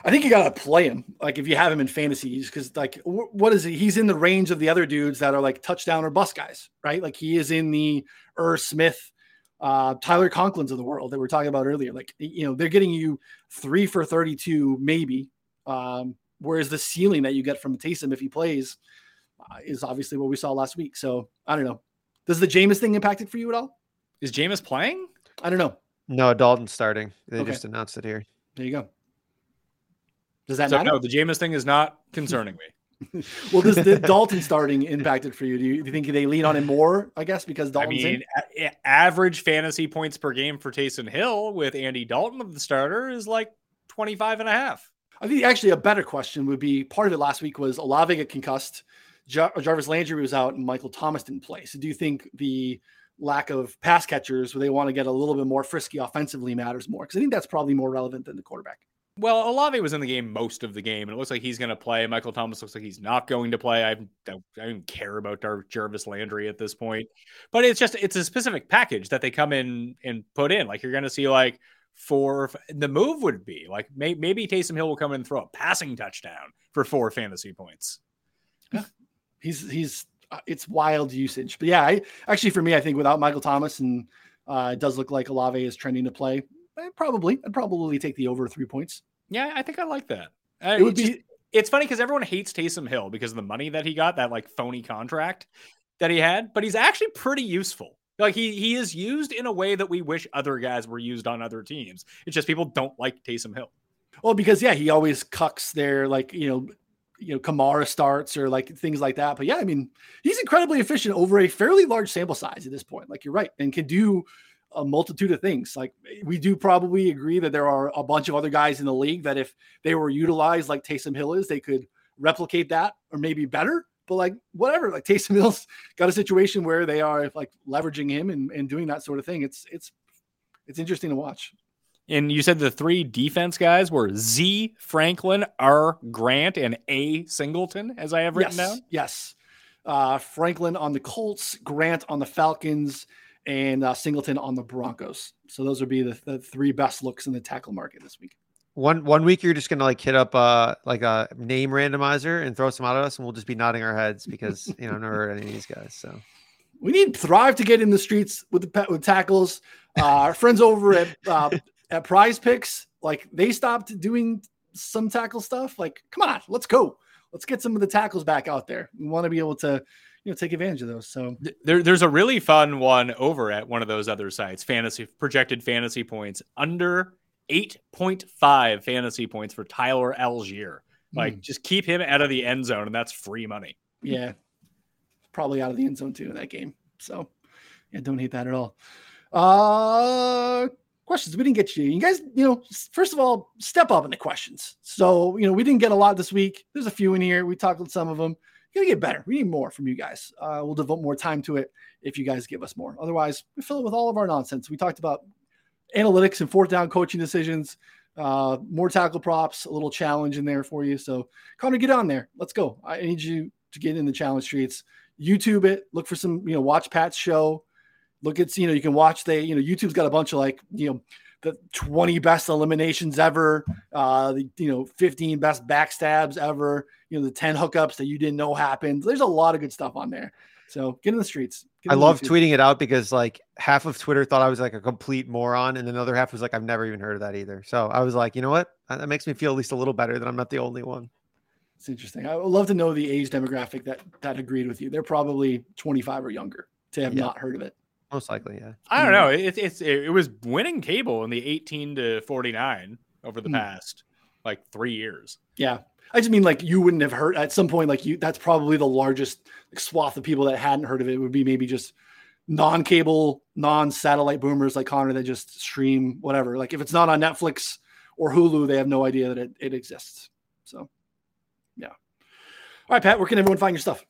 I think you got to play him. Like if you have him in fantasies, because like wh- what is he? He's in the range of the other dudes that are like touchdown or bust guys, right? Like he is in the Irv Smith, uh, Tyler Conklin's of the world that we are talking about earlier. Like you know they're getting you three for thirty-two, maybe. Um, whereas the ceiling that you get from Taysom if he plays uh, is obviously what we saw last week. So I don't know. Does the Jameis thing impact it for you at all? Is Jameis playing? I don't know. No, Dalton's starting. They Okay. just announced it here. There you go. Does that So matter? no, the Jameis thing is not concerning me. [LAUGHS] well, does the Dalton starting impacted for you? Do you, do you, think they lean on him more? I guess because Dalton's I mean, in? A- average fantasy points per game for Taysom Hill with Andy Dalton of the starter is like 25 and a half. I think actually a better question would be part of it last week was Olave got concussed, Jar- Jarvis Landry was out, and Michael Thomas didn't play. So do you think the lack of pass catchers where they want to get a little bit more frisky offensively matters more? Because I think that's probably more relevant than the quarterback. Well, Olave was in the game most of the game, and it looks like he's going to play. Michael Thomas looks like he's not going to play. I, I, I don't care about Dar- Jarvis Landry at this point, but it's just it's a specific package that they come in and put in. Like you're going to see like four. The move would be like may, maybe Taysom Hill will come in and throw a passing touchdown for four fantasy points. Yeah, he's he's it's wild usage, but yeah, I actually for me, I think without Michael Thomas and uh, it does look like Olave is trending to play. Eh, probably, I'd probably take the over three points. Yeah, I think I like that. Uh, it would be. Just, it's funny because everyone hates Taysom Hill because of the money that he got, that like phony contract that he had, but he's actually pretty useful. Like he he is used in a way that we wish other guys were used on other teams. It's just people don't like Taysom Hill. Well, because yeah, he always cucks their like you know you know Kamara starts or like things like that. But yeah, I mean he's incredibly efficient over a fairly large sample size at this point. Like you're right, and can do a multitude of things. Like we do probably agree that there are a bunch of other guys in the league that if they were utilized like Taysom Hill is, they could replicate that or maybe better. But like whatever, like Taysom Hill's got a situation where they are like leveraging him and, and doing that sort of thing. It's it's it's interesting to watch. And you said the three defense guys were Z Franklin, R Grant, and A Singleton, as I have written yes, down. Yes. Uh, Franklin on the Colts, Grant on the Falcons, and uh, Singleton on the Broncos. So those would be the, the three best looks in the tackle market this week. One one week you're just gonna like hit up uh like a name randomizer and throw some out at us, and we'll just be nodding our heads because you know I've never heard any of these guys. So we need Thrive to get in the streets with the pet with tackles. Uh, our friends over at uh, at PrizePicks, like they stopped doing some tackle stuff. Like, come on, let's go. Let's get some of the tackles back out there. We want to be able to you know take advantage of those. So there, there's a really fun one over at one of those other sites, fantasy projected fantasy points under 8.5 fantasy points for Tyler Allgeier. Like, mm. just keep him out of the end zone, and that's free money. Yeah, probably out of the end zone too in that game. So yeah, don't hate that at all. Uh questions. We didn't get you. You guys, you know, first of all, step up in the questions. So, you know, we didn't get a lot this week. There's a few in here. We talked with some of them to get better. We need more from you guys. Uh, we'll devote more time to it if you guys give us more. Otherwise, we fill it with all of our nonsense. We talked about analytics and fourth down coaching decisions, uh, more tackle props, a little challenge in there for you. So, Connor, get on there. Let's go. I need you to get in the challenge streets. YouTube it. Look for some, you know, watch Pat's show. Look at, you know, you can watch the, you know, YouTube's got a bunch of like, you know, the 20 best eliminations ever, uh, the you know 15 best backstabs ever, you know the 10 hookups that you didn't know happened. There's a lot of good stuff on there. So get in the streets. I love tweeting it out because like half of Twitter thought I was like a complete moron, and another half was like I've never even heard of that either. So I was like, you know what? That makes me feel at least a little better that I'm not the only one. It's interesting. I would love to know the age demographic that that agreed with you. They're probably 25 or younger to have yeah. not heard of it. Most likely, yeah. I don't know. It, it's it, it was winning cable in the 18 to 49 over the mm. past like three years. Yeah, I just mean like you wouldn't have heard at some point. Like you, that's probably the largest swath of people that hadn't heard of it. it would be maybe just non-cable, non-satellite boomers like Connor that just stream whatever. Like if it's not on Netflix or Hulu, they have no idea that it, it exists. So, yeah. All right, Pat, where can everyone find your stuff?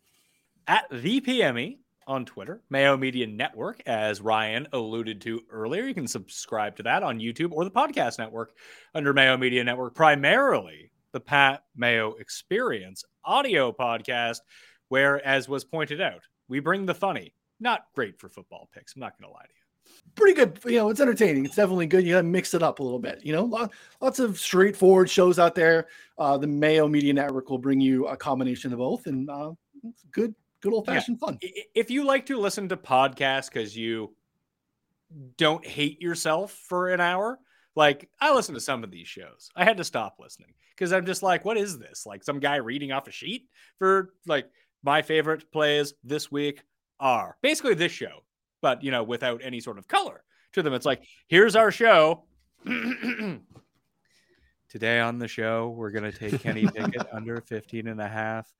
At the PME on Twitter, Mayo Media Network, as Ryan alluded to earlier. You can subscribe to that on YouTube or the podcast network under Mayo Media Network, primarily the Pat Mayo Experience audio podcast, where, as was pointed out, we bring the funny. Not great for football picks. I'm not going to lie to you. Pretty good. You know, it's entertaining. It's definitely good. You got to mix it up a little bit. You know, lots of straightforward shows out there. Uh, the Mayo Media Network will bring you a combination of both, and uh, good good old fashioned yeah. fun. If you like to listen to podcasts because you don't hate yourself for an hour, like I listen to some of these shows. I had to stop listening because I'm just like, what is this? Like some guy reading off a sheet for like my favorite plays this week are basically this show, but you know, without any sort of color to them. It's like, here's our show. [CLEARS THROAT] Today on the show, we're going to take Kenny [LAUGHS] Pickett under 15 and a half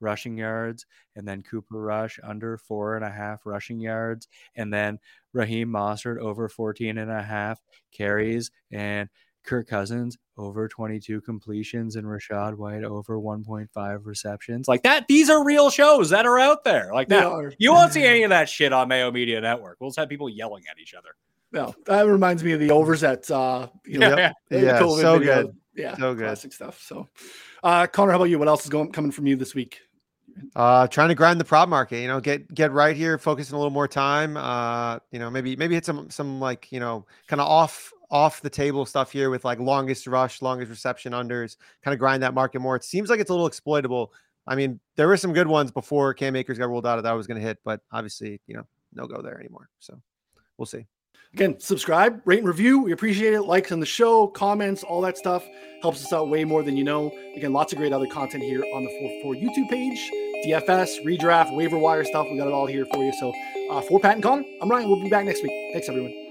rushing yards, and then Cooper Rush under four and a half rushing yards, and then Raheem Mostert over 14 and a half carries, and Kirk Cousins over 22 completions and Rachaad White over 1.5 receptions. Like that, these are real shows that are out there. Like that. You won't see [LAUGHS] any of that shit on Mayo Media Network. We'll just have people yelling at each other. No, that reminds me of the overs at uh you know, yeah, yeah, so video. good. Yeah, so good. Classic stuff. So uh Connor, how about you? What else is going coming from you this week? Uh trying to grind the prop market, you know, get get right here, focusing a little more time. Uh, you know, maybe maybe hit some some like, you know, kind of off off the table stuff here with like longest rush, longest reception unders, kind of grind that market more. It seems like it's a little exploitable. I mean, there were some good ones before Cam Akers got ruled out of that I was going to hit, but obviously, you know, no go there anymore. So we'll see. Again, subscribe, rate, and review. We appreciate it. Likes on the show, comments, all that stuff helps us out way more than you know. Again, lots of great other content here on the 4 4 YouTube page, DFS, redraft, waiver wire stuff. We got it all here for you. So, uh, for Pat and Connor, I'm Ryan. We'll be back next week. Thanks, everyone.